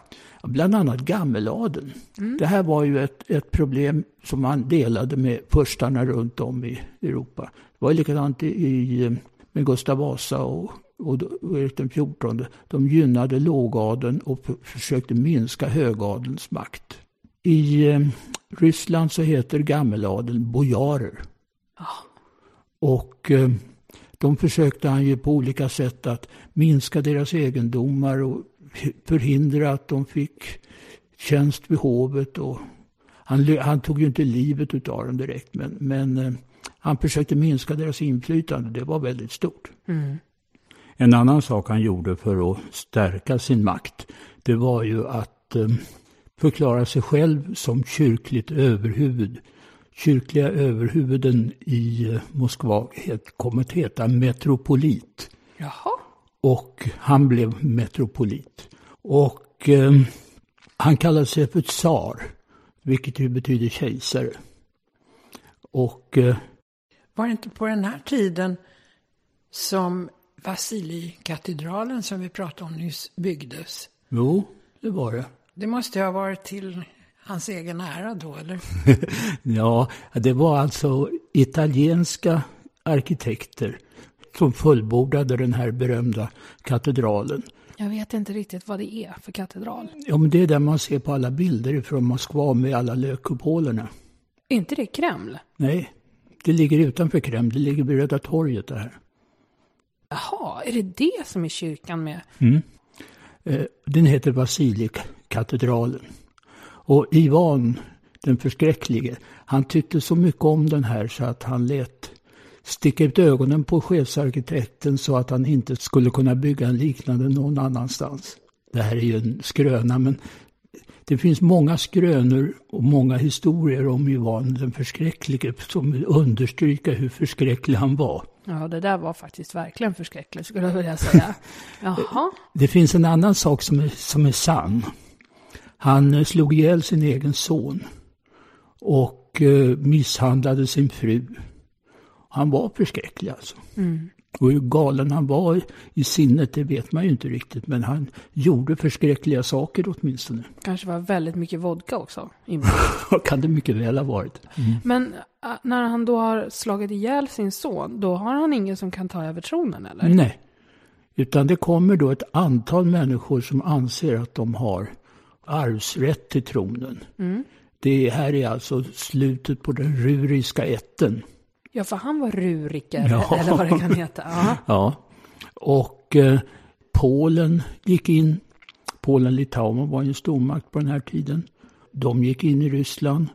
[SPEAKER 3] Bland annat gammeladeln. Det här var ju ett, ett problem som man delade med furstarna runt om i Europa. Det var ju likadant i, i, med Gustav Vasa och, och, och Erik XIV. De gynnade lågadeln och försökte minska högadelns makt. I eh, Ryssland så heter gammeladeln bojarer. Och eh, de försökte han ju på olika sätt att minska deras egendomar och förhindra att de fick tjänst vid hovet. Och han, han tog ju inte livet utav dem direkt men, men eh, han försökte minska deras inflytande. Det var väldigt stort. En annan sak han gjorde för att stärka sin makt det var ju att eh, förklara sig själv som kyrkligt överhuvud. Kyrkliga överhuvuden i eh, Moskva kom att heta metropolit.
[SPEAKER 2] Jaha.
[SPEAKER 3] Och han blev metropolit. Och eh, han kallade sig för tsar, vilket ju betyder kejsare. Och eh,
[SPEAKER 4] Var det inte på den här tiden som Vasilijkatedralen som vi pratade om nyss byggdes?
[SPEAKER 3] jo, det var det.
[SPEAKER 4] Det måste ha varit till hans egen ära då, eller? (laughs)
[SPEAKER 3] Ja, det var alltså italienska arkitekter som fullbordade den här berömda katedralen.
[SPEAKER 2] Jag vet inte riktigt vad det är för katedral.
[SPEAKER 3] Ja, men det är där man ser på alla bilder från Moskva med alla lökkupolerna.
[SPEAKER 2] Är inte det Kreml?
[SPEAKER 3] Nej, det ligger utanför Kreml. Det ligger vid Röda torget det här.
[SPEAKER 2] Jaha, är det det som är kyrkan med?
[SPEAKER 3] Eh, Den heter Vasilikkatedralen. Och Ivan, den förskräcklige, han tyckte så mycket om den här så att han lät sticka ut ögonen på chefsarkitekten så att han inte skulle kunna bygga en liknande någon annanstans. Det här är ju en skröna men det finns många skrönor och många historier om Ivan den förskräcklige som vill understryka hur förskräcklig han var.
[SPEAKER 2] Ja, det där var faktiskt verkligen förskräckligt skulle jag vilja säga. (laughs) Jaha.
[SPEAKER 3] Det finns en annan sak som är, som är sann. Han eh, slog ihjäl sin egen son och eh, misshandlade sin fru. Han var förskräcklig alltså. Och hur galen han var i- sinnet, det vet man ju inte riktigt. Men han gjorde förskräckliga saker åtminstone.
[SPEAKER 2] Kanske var väldigt mycket vodka också. (laughs)
[SPEAKER 3] kan det mycket väl ha varit.
[SPEAKER 2] Men äh, när han då har slagit ihjäl sin son, då har han ingen som kan ta över tronen eller?
[SPEAKER 3] Nej. Utan det kommer då ett antal människor som anser att de har arvsrätt till tronen. Det här är alltså slutet på den ruriska ätten.
[SPEAKER 2] Ja, för han var ruriker,
[SPEAKER 3] Ja. (laughs)
[SPEAKER 2] eller vad det kan heta. Ja.
[SPEAKER 3] Ja. Och eh, Polen gick in. Polen-Litauen var ju en stormakt på den här tiden. De gick in i Ryssland.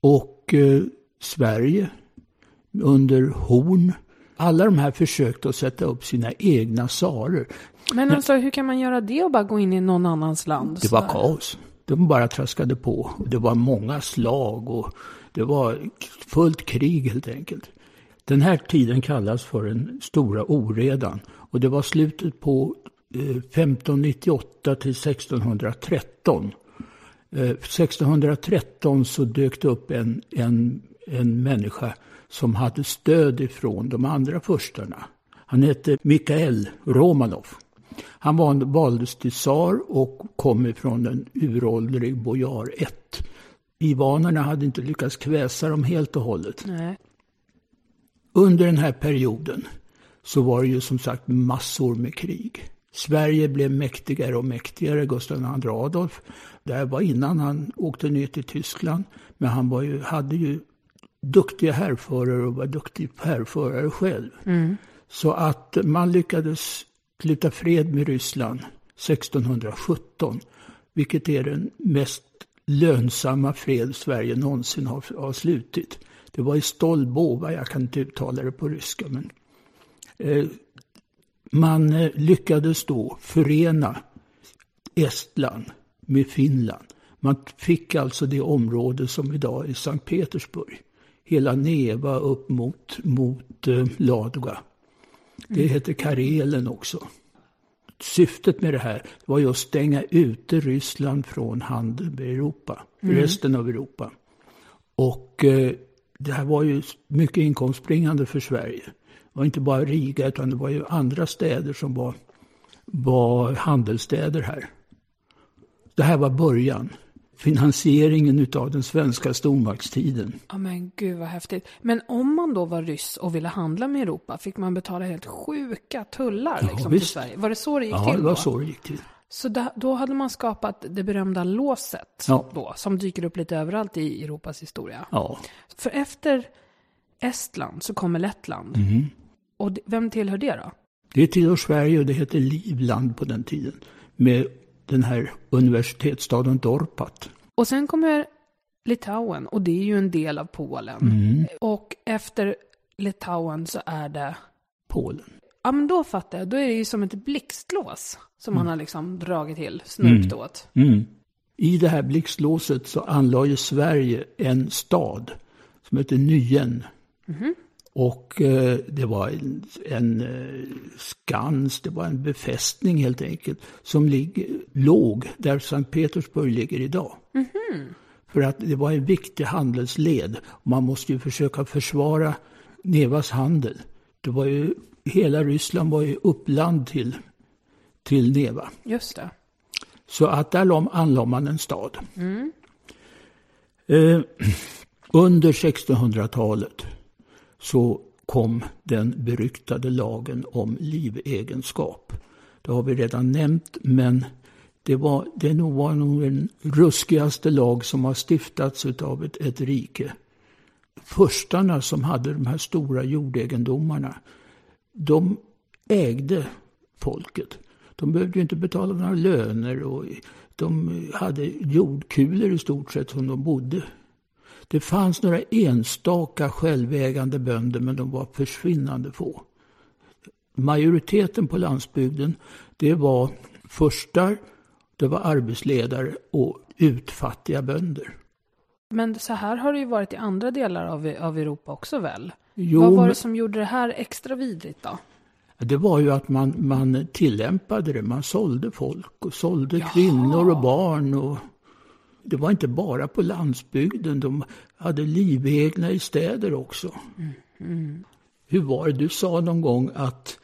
[SPEAKER 3] Och eh, Sverige under Horn. Alla de här försökte att sätta upp sina egna tsarer.
[SPEAKER 2] Men alltså, hur kan man göra det och bara gå in i någon annans land?
[SPEAKER 3] Det var kaos. De bara traskade på. Det var många slag och det var fullt krig helt enkelt. Den här tiden kallas för den stora oredan. Och det var slutet på eh, 1598 till 1613. Eh, 1613 så dök det upp en, en, en människa som hade stöd ifrån de andra furstarna. Han hette Mikael Romanov. Han var, valdes till tsar och kom ifrån en uråldrig bojar 1. Ivanerna hade inte lyckats kväsa dem helt och hållet.
[SPEAKER 2] Nej.
[SPEAKER 3] Under den här perioden så var det ju som sagt massor med krig. Sverige blev mäktigare och mäktigare, Gustav II Adolf. Det här var innan han åkte ner till Tyskland. Men han var ju, hade ju duktiga härförare och var duktig härförare själv. Så att man lyckades sluta fred med Ryssland 1617. Vilket är den mest lönsamma fred Sverige någonsin har, har slutit. Det var i Stolbova, jag kan inte uttala det på ryska, men eh, man eh, lyckades då förena Estland med Finland. Man fick alltså det område som idag är Sankt Petersburg. Hela Neva upp mot, mot eh, Ladoga. Det heter Karelen också. Syftet med det här var ju att stänga ute Ryssland från handel med Europa, mm. resten av Europa. Och eh, det här var ju mycket inkomstbringande för Sverige. Det var inte bara Riga utan det var ju andra städer som var, var handelsstäder här. Det här var början. Finansieringen av den svenska stormaktstiden.
[SPEAKER 2] Ja men gud vad häftigt. Men om man då var ryss och ville handla med Europa, fick man betala helt sjuka tullar
[SPEAKER 3] ja,
[SPEAKER 2] liksom, till Sverige? Var det så det gick
[SPEAKER 3] ja,
[SPEAKER 2] till?
[SPEAKER 3] Ja, det var
[SPEAKER 2] då?
[SPEAKER 3] så det gick till.
[SPEAKER 2] Så där, då hade man skapat det berömda låset,
[SPEAKER 3] ja.
[SPEAKER 2] då, som dyker upp lite överallt i Europas historia.
[SPEAKER 3] Ja.
[SPEAKER 2] För efter Estland så kommer Lettland.
[SPEAKER 3] Mm.
[SPEAKER 2] Och vem tillhör det då?
[SPEAKER 3] Det tillhör Sverige och det hette Livland på den tiden. Med den här universitetsstaden Dorpat.
[SPEAKER 2] Och sen kommer Litauen och det är ju en del av Polen.
[SPEAKER 3] Mm.
[SPEAKER 2] Och efter Litauen så är det?
[SPEAKER 3] Polen.
[SPEAKER 2] Ja men då fattar jag, då är det ju som ett blixtlås som mm. man har liksom dragit till, snurpt
[SPEAKER 3] mm.
[SPEAKER 2] åt.
[SPEAKER 3] Mm. I det här blixtlåset så anlade Sverige en stad som heter Nyen. Och eh, det var en, en eh, skans, det var en befästning helt enkelt, som lig, låg där Sankt Petersburg ligger idag.
[SPEAKER 2] Mm.
[SPEAKER 3] För att det var en viktig handelsled. Man måste ju försöka försvara Nevas handel. Det var ju, hela Ryssland var ju uppland till, till Neva.
[SPEAKER 2] Just det.
[SPEAKER 3] Så att där anlade man en stad.
[SPEAKER 2] Mm.
[SPEAKER 3] Eh, (clears throat) under 1600-talet så kom den beryktade lagen om livegenskap. Det har vi redan nämnt, men det var, det var nog den ruskigaste lag som har stiftats av ett, ett rike. Förstarna som hade de här stora jordegendomarna, de ägde folket. De behövde ju inte betala några löner och de hade jordkulor i stort sett som de bodde det fanns några enstaka självägande bönder men de var försvinnande få. Majoriteten på landsbygden det var förstar, det var arbetsledare och utfattiga bönder.
[SPEAKER 2] Men så här har det ju varit i andra delar av, av Europa också väl?
[SPEAKER 3] Jo,
[SPEAKER 2] Vad var det som gjorde det här extra vidrigt då?
[SPEAKER 3] Det var ju att man, man tillämpade det. Man sålde folk och sålde
[SPEAKER 2] Jaha.
[SPEAKER 3] kvinnor och barn. Och det var inte bara på landsbygden. De hade livegna i städer också.
[SPEAKER 2] Mm. Mm.
[SPEAKER 3] Hur var det? Du sa någon gång att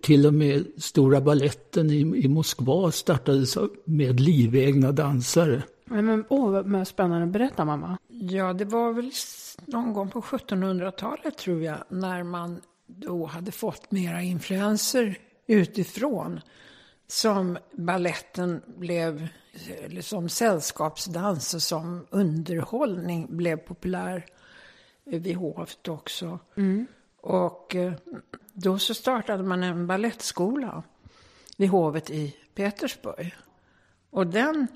[SPEAKER 3] till och med Stora balletten i, i Moskva startades med livegna dansare.
[SPEAKER 2] Men, men, åh, vad spännande. Berätta mamma.
[SPEAKER 4] Ja, det var väl någon gång på 1700-talet tror jag. När man då hade fått mera influenser utifrån. Som balletten blev som sällskapsdans och som underhållning blev populär vid hovet också.
[SPEAKER 2] Mm.
[SPEAKER 4] Och eh, då så startade man en ballettskola vid hovet i Petersburg. Och den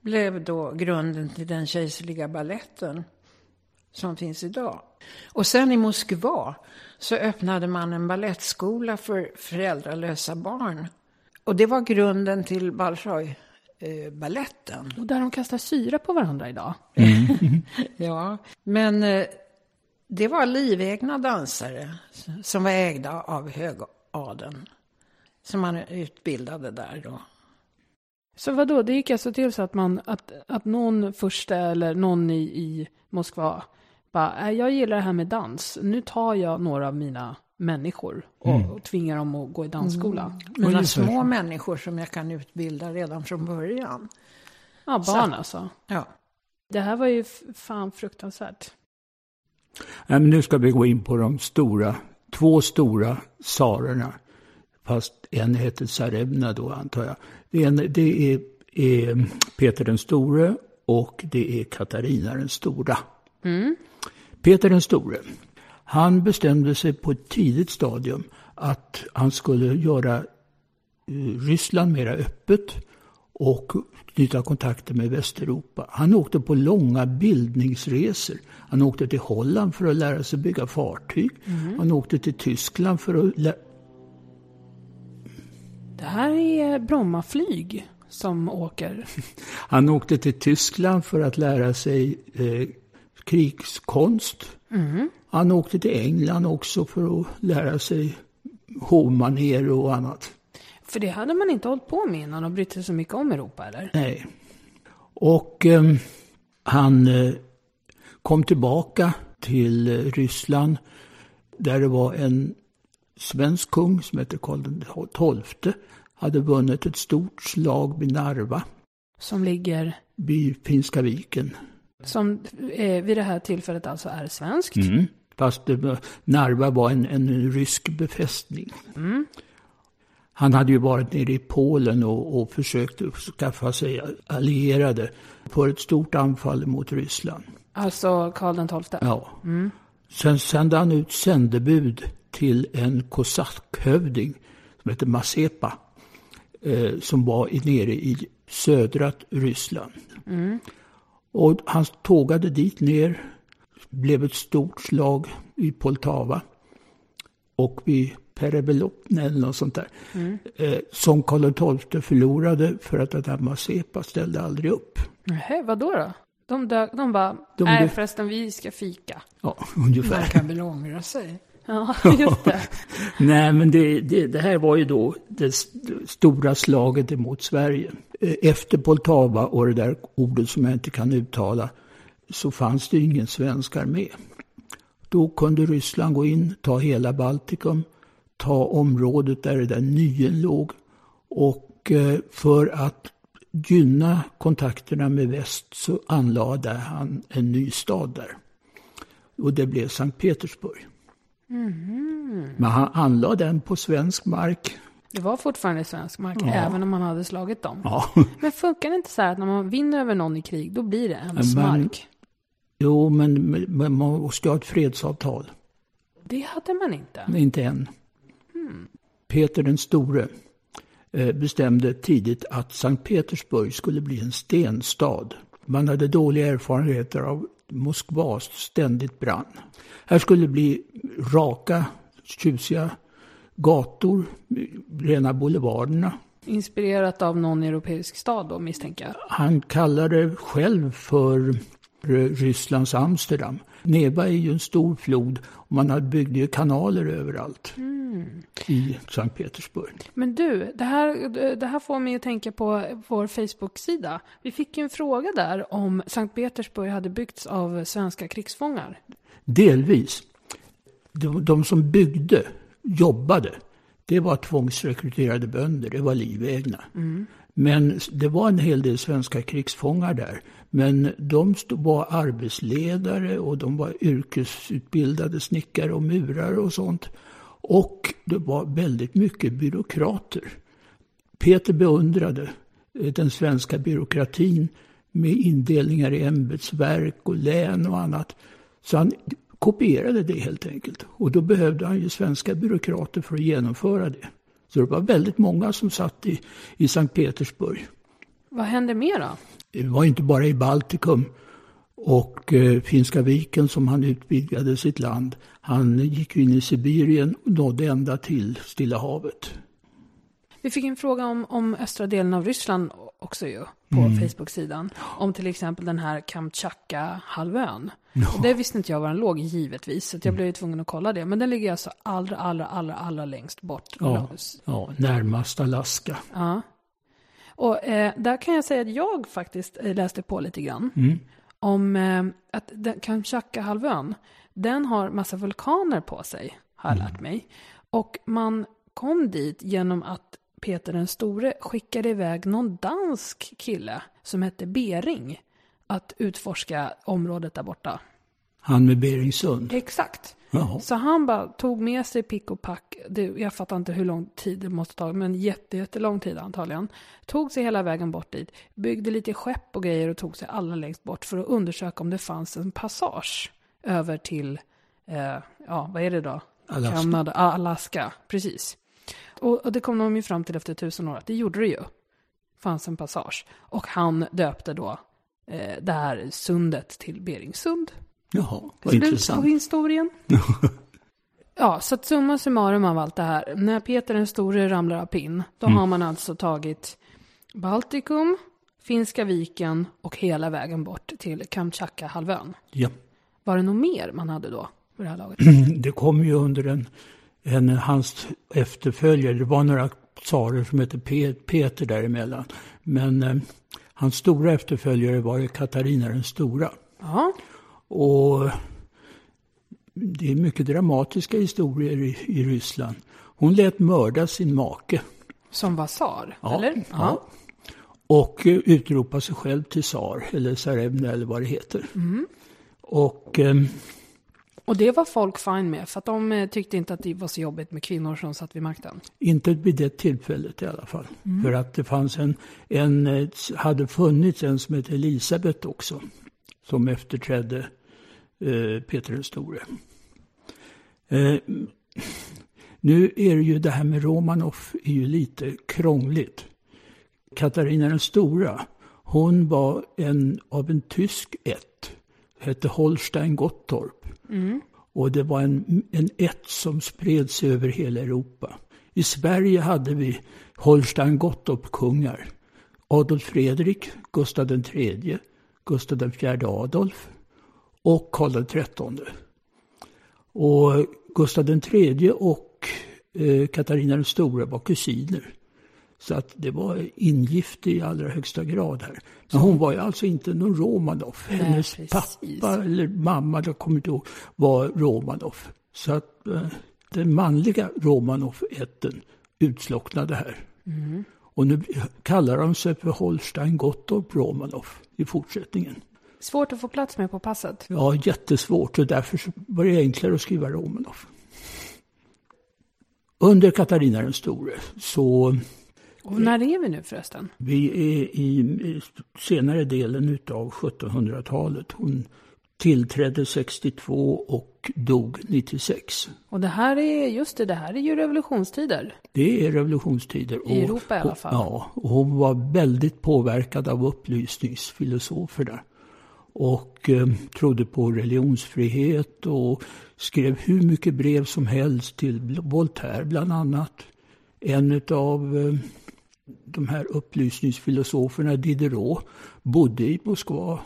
[SPEAKER 4] blev då grunden till den kejserliga balletten som finns idag. Och sen i Moskva så öppnade man en ballettskola för föräldralösa barn. Och det var grunden till Bolshoi eh, balletten.
[SPEAKER 2] Och där de kastar syra på varandra idag.
[SPEAKER 3] Mm. (laughs)
[SPEAKER 4] ja, men eh, det var livegna dansare som var ägda av högadeln. Som man utbildade där då.
[SPEAKER 2] Så vad då? det gick alltså till så att, man, att, att någon första eller någon i, i Moskva bara, jag gillar det här med dans. Nu tar jag några av mina människor och, mm. och tvingar dem att gå i dansskola. Mm.
[SPEAKER 4] Mina små människor som jag kan utbilda redan från början.
[SPEAKER 2] Ja, barn Så, alltså.
[SPEAKER 4] Ja.
[SPEAKER 2] Det här var ju fan fruktansvärt.
[SPEAKER 3] Nej, men nu ska vi gå in på de stora, två stora tsarerna. Fast en heter Tsarevna då antar jag. Det, en, det är, är, Peter den store och det är Katarina den stora.
[SPEAKER 2] Mm.
[SPEAKER 3] Peter den store, han bestämde sig på ett tidigt stadium att han skulle göra eh, Ryssland mera öppet och knyta kontakter med Västeuropa. Han åkte på långa bildningsresor. Han åkte till Holland för att lära sig bygga fartyg. Mm. Han åkte till Tyskland för att lära...
[SPEAKER 2] Det här är Bromma flyg som åker. (laughs)
[SPEAKER 3] Han åkte till Tyskland för att lära sig eh, krigskonst. Mm. Han åkte till England också för att lära sig hovmanér och annat.
[SPEAKER 2] För det hade man inte hållit på med innan och brytt sig så mycket om Europa, eller?
[SPEAKER 3] Nej. Och eh, han eh, kom tillbaka till eh, Ryssland där det var en svensk kung som hette Karl XII. Hade vunnit ett stort slag vid Narva.
[SPEAKER 2] Som ligger?
[SPEAKER 3] Vid Finska viken.
[SPEAKER 2] Som eh, vid det här tillfället alltså är svenskt?
[SPEAKER 3] Mm. Fast Narva var en, en rysk befästning. Mm. Han hade ju varit nere i Polen och, och försökt skaffa sig allierade för ett stort anfall mot Ryssland.
[SPEAKER 2] Alltså Karl XII?
[SPEAKER 3] Ja. Mm. Sen sände han ut sändebud till en kosackhövding som hette Mazepa. Eh, som var nere i södra Ryssland. Mm. Och han tågade dit ner. Blev ett stort slag i Poltava. Och vid Perebeloppne eller något sånt där. Mm. Eh, som Karl XII förlorade för att Adam Mazepa ställde aldrig upp.
[SPEAKER 2] Nej, vad då? då? De, dö, de bara, de nej förresten vi ska fika.
[SPEAKER 3] Ja, (laughs) ungefär.
[SPEAKER 4] Man kan väl ångra sig.
[SPEAKER 2] Ja, (laughs) just det.
[SPEAKER 3] nej, men det, det, det, här var ju då det stora slaget emot Sverige. Eh, efter Poltava och det där ordet som jag inte kan uttala så fanns det ingen svensk armé. Då kunde Ryssland gå in, ta hela Baltikum ta området där det där nyen låg. Och eh, för att gynna kontakterna med väst så anlade han en ny stad där. Och det blev Sankt Petersburg. Mm. Men han anlade den på svensk mark.
[SPEAKER 2] Det var fortfarande svensk mark, ja. även om man hade slagit dem.
[SPEAKER 3] Ja.
[SPEAKER 2] Men funkar det inte så här att när man vinner över någon i krig, då blir det ens men, mark?
[SPEAKER 3] Jo, men, men man måste ha ett fredsavtal.
[SPEAKER 2] Det hade man inte.
[SPEAKER 3] Inte än. Peter den store eh, bestämde tidigt att Sankt Petersburg skulle bli en stenstad. Man hade dåliga erfarenheter av Moskvas ständigt brann. Här skulle bli raka, tjusiga gator, rena boulevarderna.
[SPEAKER 2] Inspirerat av någon europeisk stad då misstänker jag?
[SPEAKER 3] Han kallade det själv för Rysslands Amsterdam. Neva är ju en stor flod och man byggde ju kanaler överallt. Mm i Sankt Petersburg.
[SPEAKER 2] Men du, det här, det här får mig att tänka på vår Facebook-sida. Vi fick ju en fråga där om Sankt Petersburg hade byggts av svenska krigsfångar.
[SPEAKER 3] Delvis. De, de som byggde, jobbade, det var tvångsrekryterade bönder, det var livegna. Mm. Men det var en hel del svenska krigsfångar där. Men de var arbetsledare och de var yrkesutbildade snickare och murare och sånt. Och det var väldigt mycket byråkrater. Peter beundrade eh, den svenska byråkratin med indelningar i ämbetsverk och län och annat. Så han kopierade det helt enkelt. Och då behövde han ju svenska byråkrater för att genomföra det. Så det var väldigt många som satt i, i Sankt Petersburg.
[SPEAKER 2] Vad hände mer då?
[SPEAKER 3] Det var inte bara i Baltikum och eh, Finska viken som han utvidgade sitt land. Han gick in i Sibirien och nådde ända till Stilla havet.
[SPEAKER 2] Vi fick en fråga om, om östra delen av Ryssland också ju, på mm. Facebook-sidan. Om till exempel den här Kamchatka-halvön. Ja. Det visste inte jag var den låg givetvis, så jag mm. blev tvungen att kolla det. Men den ligger alltså allra, allra, allra, allra längst bort.
[SPEAKER 3] Ja, ja närmast Alaska.
[SPEAKER 2] Ja. Och eh, där kan jag säga att jag faktiskt eh, läste på lite grann. Mm om eh, att Kamchatka-halvön, den har massa vulkaner på sig, har jag lärt mm. mig. Och man kom dit genom att Peter den store skickade iväg någon dansk kille som hette Bering att utforska området där borta.
[SPEAKER 3] Han med Beringsund?
[SPEAKER 2] Exakt. Jaha. Så han bara tog med sig pick och pack, det, jag fattar inte hur lång tid det måste ta, men jätte, jättelång tid antagligen. Tog sig hela vägen bort dit, byggde lite skepp och grejer och tog sig allra längst bort för att undersöka om det fanns en passage över till, eh, ja vad är det då?
[SPEAKER 3] Alaska.
[SPEAKER 2] Kanada, Alaska, precis. Och, och det kom de ju fram till efter tusen år att det gjorde det ju. fanns en passage. Och han döpte då eh, det här sundet till Beringssund.
[SPEAKER 3] Jaha, vad
[SPEAKER 2] Slut
[SPEAKER 3] intressant.
[SPEAKER 2] på historien. (laughs) ja, så att summa summarum av allt det här. När Peter den store ramlar av pinn, då
[SPEAKER 3] Mm.
[SPEAKER 2] har man alltså tagit Baltikum, Finska viken och hela vägen bort till Kamtjatka-halvön.
[SPEAKER 3] Ja.
[SPEAKER 2] Var det något mer man hade då? Det här laget? (clears throat)
[SPEAKER 3] Det kom ju under en, en hans efterföljare, det var några tsarer som hette Pe- Peter däremellan. Men eh, hans stora efterföljare var Katarina den stora.
[SPEAKER 2] Ja,
[SPEAKER 3] Och det är mycket dramatiska historier i, i Ryssland. Hon lät mörda sin make.
[SPEAKER 2] som var tsar,
[SPEAKER 3] Ja,
[SPEAKER 2] eller?
[SPEAKER 3] ja. Och eh, utropa sig själv till tsar, eller tsarevna eller vad det heter. Och eh,
[SPEAKER 2] Och det var folk fine med, för att de eh, tyckte inte att det var så jobbigt med kvinnor som satt vid makten.
[SPEAKER 3] inte vid det tillfället i alla fall. För att det fanns en, en, eh, hade funnits en som hette Elisabet också. Som efterträdde eh, Peter den store. Eh, nu är det ju det här med Romanov är ju lite krångligt. Katarina den stora, hon var en av en tysk ett. Hette Holstein Gottorp. Och det var en, en ett som spred sig över hela Europa. I Sverige hade vi Holstein Gottorp-kungar. Adolf Fredrik, Gustav III, Gustav IV Adolf och Karl XIII. Och Gustav III och eh, Katarina den stora var kusiner. Så att det var ingift i allra högsta grad här. Men hon var ju alltså inte någon Romanov. Hennes
[SPEAKER 2] precis.
[SPEAKER 3] pappa eller mamma, jag kommer inte ihåg, var Romanov. Så att eh, den manliga Romanov-ätten utslocknade här. Och nu kallar de sig för Holstein Gottorp Romanov i fortsättningen.
[SPEAKER 2] Svårt att få plats med på passet.
[SPEAKER 3] Ja, jättesvårt och därför var det enklare att skriva Romanov. Under Katarina den store så
[SPEAKER 2] Och när är vi nu förresten?
[SPEAKER 3] vi är i i senare delen av 1700-talet. Hon tillträdde 62 och dog 96.
[SPEAKER 2] Och det här är, just det, det här är ju revolutionstider.
[SPEAKER 3] Det är revolutionstider.
[SPEAKER 2] I Europa i alla fall.
[SPEAKER 3] Ja, och hon var väldigt påverkad av upplysningsfilosoferna. Och eh, trodde på religionsfrihet och skrev hur mycket brev som helst till Voltaire bland annat. En av eh, de här upplysningsfilosoferna, Diderot, bodde i Moskva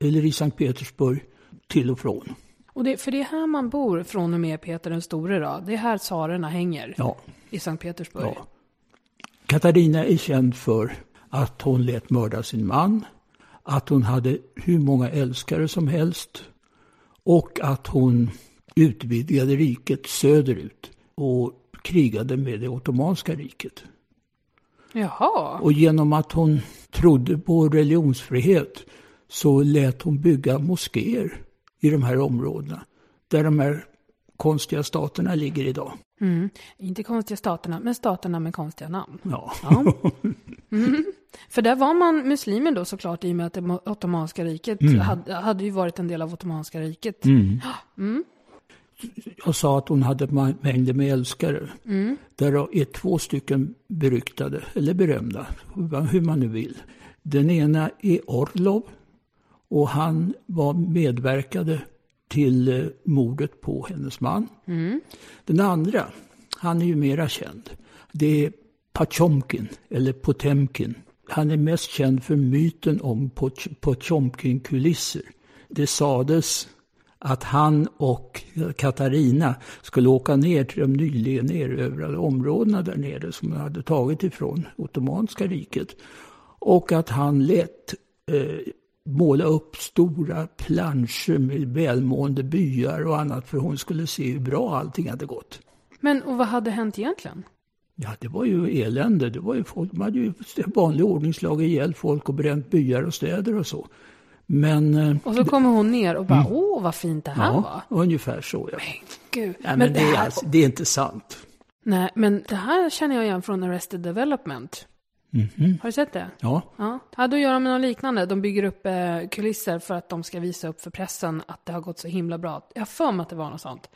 [SPEAKER 3] eller i Sankt Petersburg till och från.
[SPEAKER 2] Och det, för det är här man bor från och med Peter den store då. Det är här tsarerna hänger.
[SPEAKER 3] Ja,
[SPEAKER 2] I Sankt Petersburg.
[SPEAKER 3] Ja. Katarina är känd för att hon lät mörda sin man, att hon hade hur många älskare som helst och att hon utvidgade riket söderut och krigade med det ottomanska riket.
[SPEAKER 2] Jaha.
[SPEAKER 3] Och genom att hon trodde på religionsfrihet så lät hon bygga moskéer i de här områdena där de här konstiga staterna ligger idag.
[SPEAKER 2] Mm. Inte konstiga staterna, men staterna med konstiga namn.
[SPEAKER 3] Ja.
[SPEAKER 2] Ja. Mm. För där var man muslimer då såklart i och med att det ottomanska riket hade, hade ju varit en del av ottomanska riket.
[SPEAKER 3] Jag sa att hon hade mängder med älskare. Där är två stycken beryktade, eller berömda, hur man nu vill. Den ena är Orlov och han var medverkade till eh, mordet på hennes man. Den andra, han är ju mera känd. Det är Pachomkin, eller Potemkin. Han är mest känd för myten om Potemkin-kulisser. Det sades att han och Katarina skulle åka ner till de nyligen erövrade områdena där nere som de hade tagit ifrån Ottomanska riket. Och att han lät eh, måla upp stora planscher med välmående byar och annat för hon skulle se hur bra allting hade gått.
[SPEAKER 2] Men och vad hade hänt egentligen?
[SPEAKER 3] Ja, det var ju elände. Det var ju folk, de hade ju vanlig ordning slagit ihjäl folk och bränt byar och städer och så. Men... eh,
[SPEAKER 2] Och så kommer hon ner och bara, åh vad fint det här var.
[SPEAKER 3] ja, ungefär så ja.
[SPEAKER 2] Gud.
[SPEAKER 3] Nej, men, det, är
[SPEAKER 2] här,
[SPEAKER 3] alltså, det är inte sant.
[SPEAKER 2] Nej, men det här känner jag igen från Arrested Development. Har du sett det?
[SPEAKER 3] Ja,
[SPEAKER 2] Ja. ja, då gör de något liknande. De bygger upp eh, kulisser för att de ska visa upp för pressen att det har gått så himla bra. Jag har för mig att det var något sånt.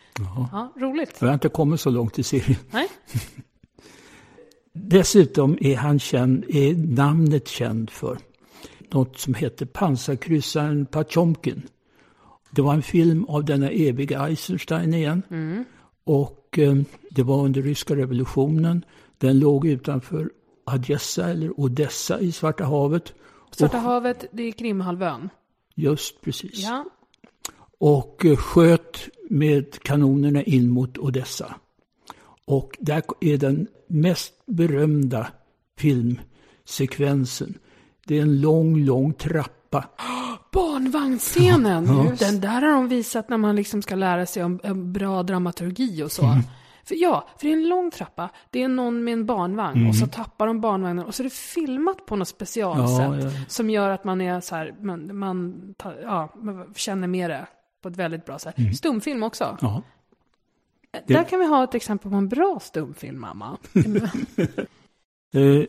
[SPEAKER 2] Ja, roligt.
[SPEAKER 3] jag har inte kommit så långt i serien.
[SPEAKER 2] Nej? (laughs)
[SPEAKER 3] dessutom är, han känd, är namnet känd för något som heter Pansarkryssaren Patjomkin. Det var en film av denna eviga Eisenstein igen.
[SPEAKER 2] Mm.
[SPEAKER 3] Och eh, det var under ryska revolutionen. Den låg utanför Adjessa eller Odessa i Svarta havet.
[SPEAKER 2] Svarta
[SPEAKER 3] Och-
[SPEAKER 2] havet, det är Krimhalvön.
[SPEAKER 3] Just precis.
[SPEAKER 2] Ja.
[SPEAKER 3] och eh, sköt med kanonerna in mot Odessa. Och där är den mest berömda filmsekvensen. Det är en lång, lång trappa. (gasps)
[SPEAKER 2] Barnvagnsscenen!
[SPEAKER 3] Ja.
[SPEAKER 2] Den där har de visat när man liksom ska lära sig om, om bra dramaturgi och så.
[SPEAKER 3] Mm.
[SPEAKER 2] För, ja, för det är en lång trappa. Det är någon med en barnvagn
[SPEAKER 3] Mm.
[SPEAKER 2] och så tappar de barnvagnen och så är det filmat på något specialsätt.
[SPEAKER 3] Ja, ja.
[SPEAKER 2] Som gör att man är så här, man, man, ja, man känner med det på ett väldigt bra sätt.
[SPEAKER 3] Mm.
[SPEAKER 2] Stumfilm också.
[SPEAKER 3] Ja.
[SPEAKER 2] Där kan vi ha ett exempel på en bra stumfilm, mamma. (laughs)
[SPEAKER 3] Eh,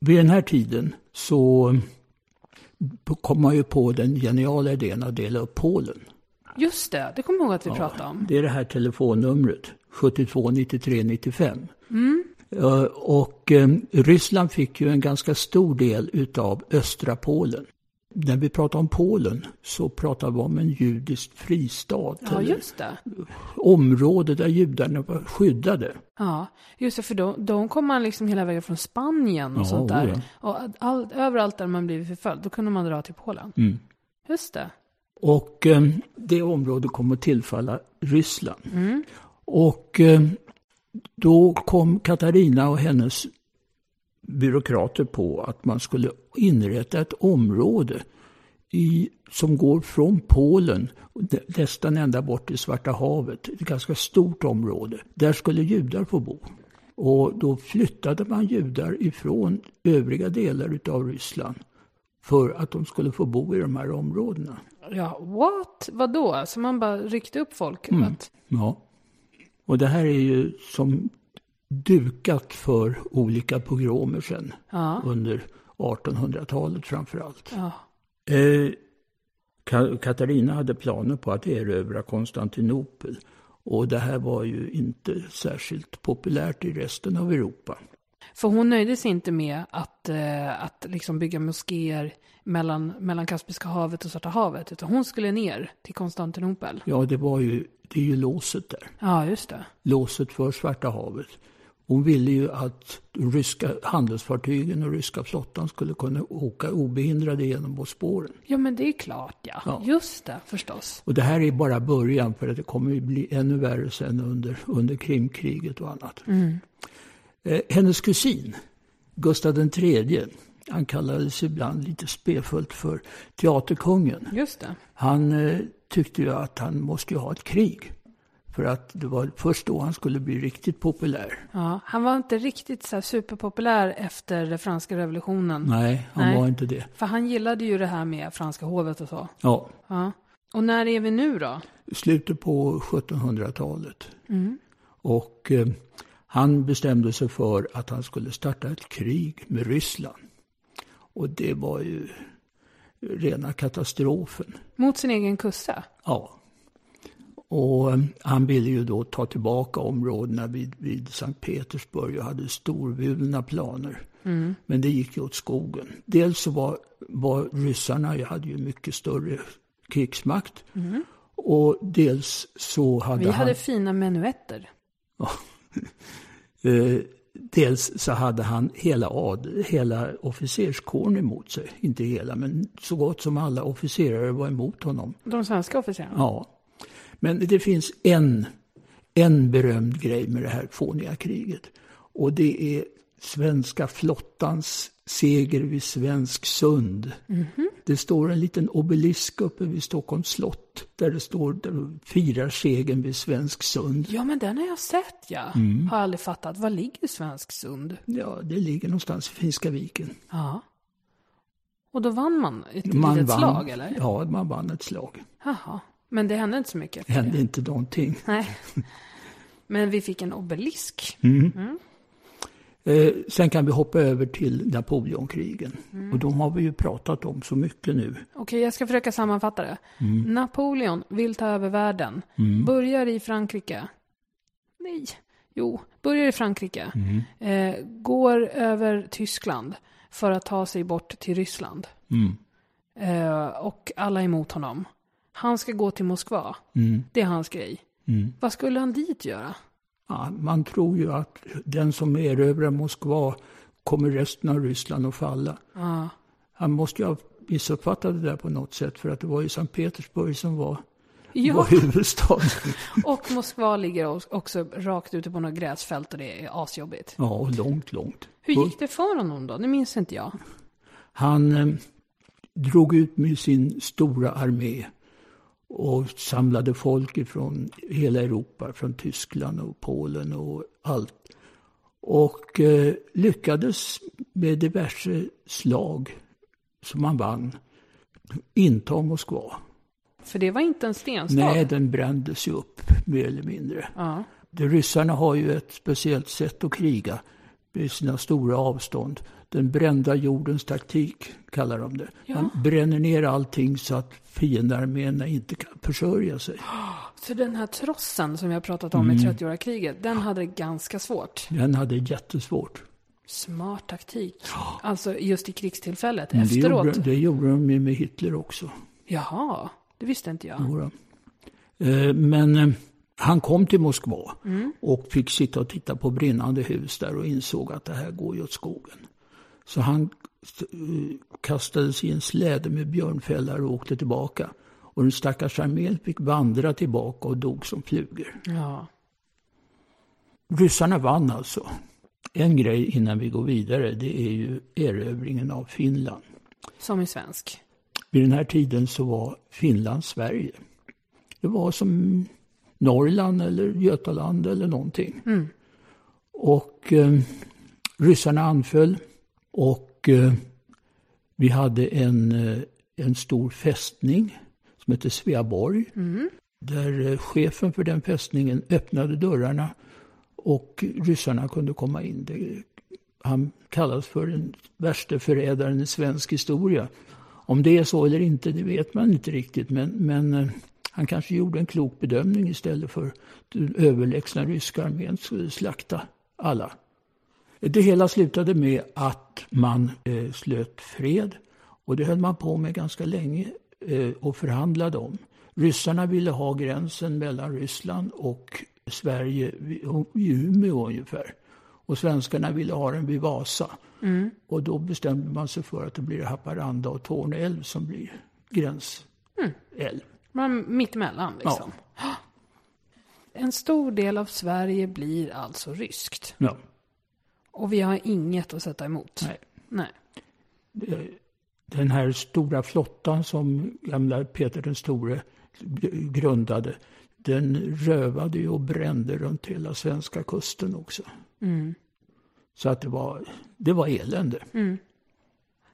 [SPEAKER 3] vid den här tiden så eh, kom man ju på den geniala idén att dela upp Polen.
[SPEAKER 2] Just det, det kommer jag ihåg att vi pratade om.
[SPEAKER 3] Det är det här telefonnumret, 72 93 95. Eh, Och eh, Ryssland fick ju en ganska stor del utav östra Polen. När vi pratar om Polen så pratar vi om en judisk fristad.
[SPEAKER 2] Ja, just det.
[SPEAKER 3] område där judarna var skyddade.
[SPEAKER 2] Ja, just det, för då, de kom man liksom hela vägen från Spanien och
[SPEAKER 3] Ja,
[SPEAKER 2] sånt där.
[SPEAKER 3] ja.
[SPEAKER 2] Och all, överallt där man blivit förföljd, då kunde man dra till Polen.
[SPEAKER 3] Mm.
[SPEAKER 2] Just det.
[SPEAKER 3] Och eh, det området kom att tillfalla Ryssland.
[SPEAKER 2] Mm.
[SPEAKER 3] Och eh, då kom Katarina och hennes byråkrater på att man skulle inrätta ett område i, som går från Polen nästan ända bort till Svarta havet. Ett ganska stort område. Där skulle judar få bo. Och då flyttade man judar ifrån övriga delar utav Ryssland för att de skulle få bo i de här områdena.
[SPEAKER 2] Ja, what? Vadå? Så man bara ryckte upp folk?
[SPEAKER 3] Mm.
[SPEAKER 2] Att,
[SPEAKER 3] Ja. Och det här är ju som dukat för olika pogromer sen
[SPEAKER 2] ja,
[SPEAKER 3] under 1800-talet framför allt.
[SPEAKER 2] ja.
[SPEAKER 3] Eh, Ka- Katarina hade planer på att erövra Konstantinopel. Och det här var ju inte särskilt populärt i resten av Europa.
[SPEAKER 2] För hon nöjde sig inte med att, eh, att liksom bygga moskéer mellan, mellan Kaspiska havet och Svarta havet. Utan hon skulle ner till Konstantinopel.
[SPEAKER 3] Ja, det var ju, det är ju låset där.
[SPEAKER 2] Ja, just det.
[SPEAKER 3] Låset för Svarta havet. Hon ville ju att de ryska handelsfartygen och ryska flottan skulle kunna åka obehindrade genom Bosporen.
[SPEAKER 2] Ja, men det är klart ja.
[SPEAKER 3] Ja.
[SPEAKER 2] Just det, förstås.
[SPEAKER 3] Och det här är bara början för att det kommer att bli ännu värre sen under, under Krimkriget och annat. Eh, hennes kusin, Gustav III, han kallades ibland lite spefullt för teaterkungen.
[SPEAKER 2] Just det.
[SPEAKER 3] Han eh, tyckte ju att han måste ha ett krig. För att det var först då han skulle bli riktigt populär.
[SPEAKER 2] Ja, han var inte riktigt så superpopulär efter den franska revolutionen.
[SPEAKER 3] Nej, han
[SPEAKER 2] Nej.
[SPEAKER 3] var inte det.
[SPEAKER 2] För han gillade ju det här med franska hovet och så.
[SPEAKER 3] Ja,
[SPEAKER 2] Ja. Och när är vi nu då?
[SPEAKER 3] slutet på 1700-talet. Och eh, han bestämde sig för att han skulle starta ett krig med Ryssland. Och det var ju rena katastrofen.
[SPEAKER 2] Mot sin egen kusse?
[SPEAKER 3] Ja. Och eh, han ville ju då ta tillbaka områdena vid, vid Sankt Petersburg och hade storvulna planer. Men det gick ju åt skogen. Dels så var, var ryssarna, jag hade ju mycket större krigsmakt. Och dels så hade
[SPEAKER 2] Vi
[SPEAKER 3] han...
[SPEAKER 2] hade fina menuetter. (laughs)
[SPEAKER 3] Eh, dels så hade han hela, ad, hela officerskåren emot sig. Inte hela, men så gott som alla officerare var emot honom.
[SPEAKER 2] De svenska officerarna?
[SPEAKER 3] Ja. Men det finns en, en berömd grej med det här fåniga kriget. Och det är svenska flottans seger vid Svensk sund. Det står en liten obelisk uppe vid Stockholms slott. Där det står, där de firar segern vid Svensk sund.
[SPEAKER 2] Ja, men den har jag sett ja.
[SPEAKER 3] Mm.
[SPEAKER 2] Har aldrig fattat. Var ligger Svensk sund?
[SPEAKER 3] Ja, det ligger någonstans i Finska viken.
[SPEAKER 2] Ja. Och då vann man ett
[SPEAKER 3] Man
[SPEAKER 2] litet
[SPEAKER 3] vann,
[SPEAKER 2] slag eller?
[SPEAKER 3] Ja, man vann ett slag.
[SPEAKER 2] Jaha. Men det hände inte så mycket
[SPEAKER 3] Det hände
[SPEAKER 2] det?
[SPEAKER 3] inte någonting.
[SPEAKER 2] Nej. (laughs) Men vi fick en obelisk.
[SPEAKER 3] Eh, sen kan vi hoppa över till Napoleonkrigen.
[SPEAKER 2] Mm.
[SPEAKER 3] Och de har vi ju pratat om så mycket nu.
[SPEAKER 2] Okej, jag ska försöka sammanfatta det. Napoleon vill ta över världen. Börjar i Frankrike. Nej, Jo, börjar i Frankrike. Eh, går över Tyskland för att ta sig bort till Ryssland.
[SPEAKER 3] Mm.
[SPEAKER 2] Eh, och alla är emot honom. Han ska gå till Moskva.
[SPEAKER 3] Mm.
[SPEAKER 2] Det är hans grej.
[SPEAKER 3] Mm.
[SPEAKER 2] Vad skulle han dit göra?
[SPEAKER 3] Ja, man tror ju att den som erövrar Moskva kommer resten av Ryssland att falla.
[SPEAKER 2] Ja.
[SPEAKER 3] Han måste ju ha missuppfattat det där på något sätt för att det var ju Sankt Petersburg som var,
[SPEAKER 2] Ja.
[SPEAKER 3] var huvudstad. (laughs)
[SPEAKER 2] Och Moskva ligger också rakt ute på något gräsfält och det är asjobbigt.
[SPEAKER 3] Ja, och långt, långt.
[SPEAKER 2] Hur gick det för honom då? Det minns inte jag.
[SPEAKER 3] Han eh, drog ut med sin stora armé och samlade folk ifrån hela Europa, från Tyskland och Polen och allt. Och eh, lyckades med diverse slag som han vann inta Moskva.
[SPEAKER 2] För det var inte en stenstad.
[SPEAKER 3] Nej, den brändes ju upp mer eller mindre.
[SPEAKER 2] Ja.
[SPEAKER 3] De ryssarna har ju ett speciellt sätt att kriga med sina stora avstånd. Den brända jordens taktik kallar de det. Man bränner ner allting så att fiendearméerna inte kan försörja sig.
[SPEAKER 2] Så den här trossen som vi har pratat om i 30-åriga kriget, den hade det ganska svårt.
[SPEAKER 3] Den hade jättesvårt.
[SPEAKER 2] Smart taktik. Alltså just i krigstillfället,
[SPEAKER 3] Men det,
[SPEAKER 2] efteråt.
[SPEAKER 3] gjorde, det gjorde de ju med Hitler också.
[SPEAKER 2] Jaha, det visste inte jag.
[SPEAKER 3] Jodå. Eh, Men eh, han kom till Moskva och fick sitta och titta på brinnande hus där och insåg att det här går ju åt skogen. Så han eh, kastades i en släde med björnfällar och åkte tillbaka. Och den stackars armén fick vandra tillbaka och dog som flugor.
[SPEAKER 2] Ja.
[SPEAKER 3] Ryssarna vann alltså. En grej innan vi går vidare, det är ju erövringen av Finland.
[SPEAKER 2] Som i svensk.
[SPEAKER 3] Vid den här tiden så var Finland Sverige. Det var som Norrland eller Götaland eller någonting. Och eh, ryssarna anföll och eh, vi hade en, eh, en stor fästning som hette Sveaborg. Där eh, chefen för den fästningen öppnade dörrarna och ryssarna kunde komma in. Det, han kallas för den värsta förrädaren i svensk historia. Om det är så eller inte, det vet man inte riktigt. Men, men eh, han kanske gjorde en klok bedömning istället för den överlägsna ryska armén skulle slakta alla. Det hela slutade med att man eh, slöt fred. Och det höll man på med ganska länge eh, och förhandlade om. Ryssarna ville ha gränsen mellan Ryssland och Sverige vid Umeå ungefär. Och svenskarna ville ha den vid Vasa. Och då bestämde man sig för att det blir Haparanda och Torne älv som blir gränsälv.
[SPEAKER 2] Men mittemellan liksom. (gasps) En stor del av Sverige blir alltså ryskt.
[SPEAKER 3] Ja.
[SPEAKER 2] Och vi har inget att sätta emot.
[SPEAKER 3] Nej.
[SPEAKER 2] Nej.
[SPEAKER 3] Den här stora flottan som gamla Peter den store grundade, den rövade och brände runt hela svenska kusten också. Så att det var, det var elände.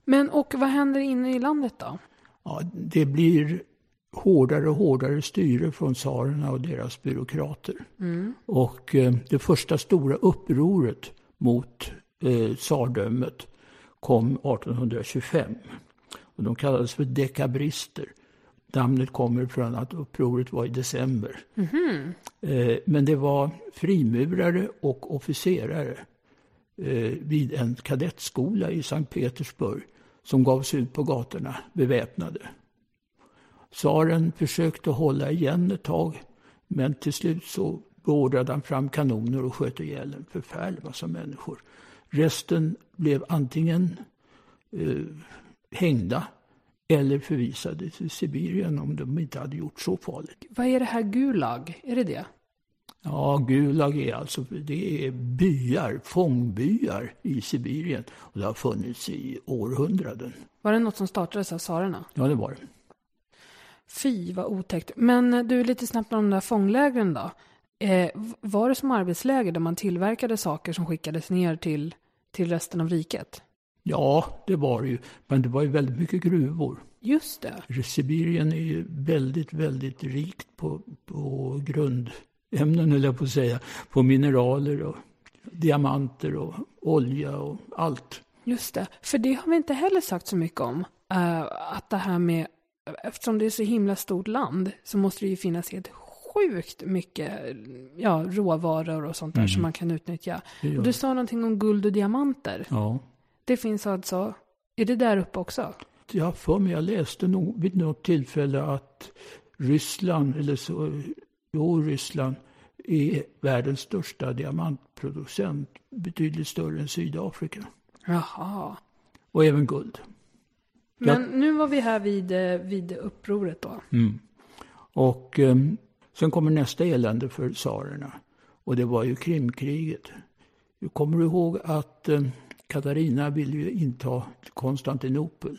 [SPEAKER 2] Men och vad händer inne i landet då?
[SPEAKER 3] Ja, det blir hårdare och hårdare styre från tsarerna och deras byråkrater. Och eh, det första stora upproret mot eh, tsardömet kom 1825. Och de kallades för dekabrister. Namnet kommer från att upproret var i december. Eh, men det var frimurare och officerare eh, vid en kadettskola i Sankt Petersburg som gav sig ut på gatorna beväpnade. Tsaren försökte hålla igen ett tag, men till slut så beordrade han fram kanoner och sköt ihjäl en förfärlig massa människor. Resten blev antingen eh, hängda eller förvisade till Sibirien om de inte hade gjort så farligt.
[SPEAKER 2] Vad är det här Gulag? Är det det?
[SPEAKER 3] Ja, Gulag är alltså det är byar, fångbyar i Sibirien. Och det har funnits i århundraden.
[SPEAKER 2] Var det något som startades av tsarerna?
[SPEAKER 3] Ja, det var det.
[SPEAKER 2] Fy vad otäckt. Men eh, du, lite snabbt om de där fånglägren då. Eh, var det som arbetsläger där man tillverkade saker som skickades ner till, till resten av riket?
[SPEAKER 3] Ja, det var det ju. Men det var ju väldigt mycket gruvor.
[SPEAKER 2] Just det.
[SPEAKER 3] Sibirien är ju väldigt, väldigt rikt på, på grundämnen, eller jag på att säga. På mineraler och diamanter och olja och allt.
[SPEAKER 2] Just det. För det har vi inte heller sagt så mycket om. Eh, att det här med, eftersom det är så himla stort land så måste det ju finnas helt sjukt mycket ja, råvaror och sånt där som man kan utnyttja. Och du sa någonting om guld och diamanter.
[SPEAKER 3] Ja.
[SPEAKER 2] Det finns alltså, är det där uppe också?
[SPEAKER 3] Jag har för mig, jag läste nog vid något tillfälle att Ryssland, eller så, jo Ryssland, är världens största diamantproducent. Betydligt större än Sydafrika.
[SPEAKER 2] Jaha.
[SPEAKER 3] Och även guld.
[SPEAKER 2] Men nu var vi här vid, eh, vid upproret då.
[SPEAKER 3] Och eh, sen kommer nästa elände för tsarerna. Och det var ju Krimkriget. Du kommer ihåg att eh, Katarina ville ju inta Konstantinopel.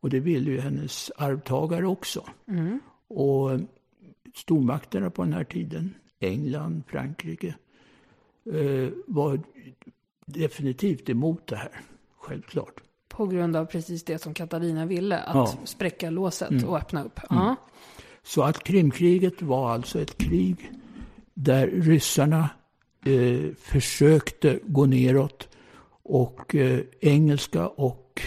[SPEAKER 3] Och det ville ju hennes arvtagare också. Och eh, stormakterna på den här tiden, England, Frankrike, eh, var definitivt emot det här. Självklart.
[SPEAKER 2] På grund av precis det som Katarina ville, att
[SPEAKER 3] Ja. Mm.
[SPEAKER 2] spräcka låset och öppna upp. Ja.
[SPEAKER 3] Så att Krimkriget var alltså ett krig där ryssarna eh, försökte gå neråt och eh, engelska och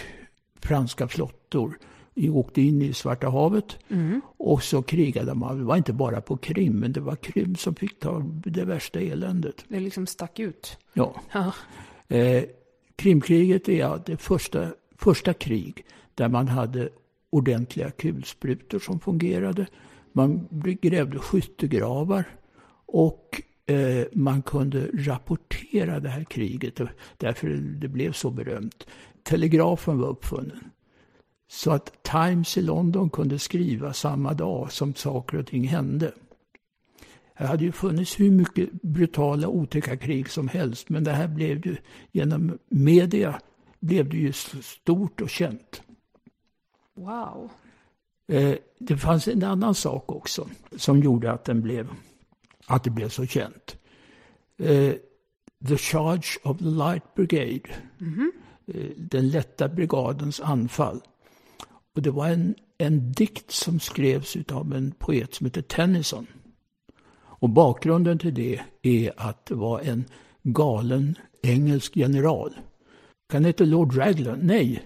[SPEAKER 3] franska flottor åkte in i Svarta havet. Och så krigade man. Det var inte bara på Krim, men det var Krim som fick ta det värsta eländet.
[SPEAKER 2] Det liksom stack ut.
[SPEAKER 3] Ja.
[SPEAKER 2] Ja.
[SPEAKER 3] Eh, Krimkriget är det första, första krig där man hade ordentliga kulsprutor som fungerade. Man grävde skyttegravar och eh, man kunde rapportera det här kriget. Därför det blev så berömt. Telegrafen var uppfunnen. Så att Times i London kunde skriva samma dag som saker och ting hände. Det hade ju funnits hur mycket brutala otäcka krig som helst. Men det här blev ju genom media blev det ju stort och känt.
[SPEAKER 2] Wow.
[SPEAKER 3] Eh, det fanns en annan sak också som gjorde att, den blev, att det blev så känt. Eh, the Charge of the Light Brigade. Eh, den lätta brigadens anfall. Och det var en, en dikt som skrevs av en poet som heter Tennyson. Och bakgrunden till det är att det var en galen engelsk general. Kan det heta Lord Raglan? Nej,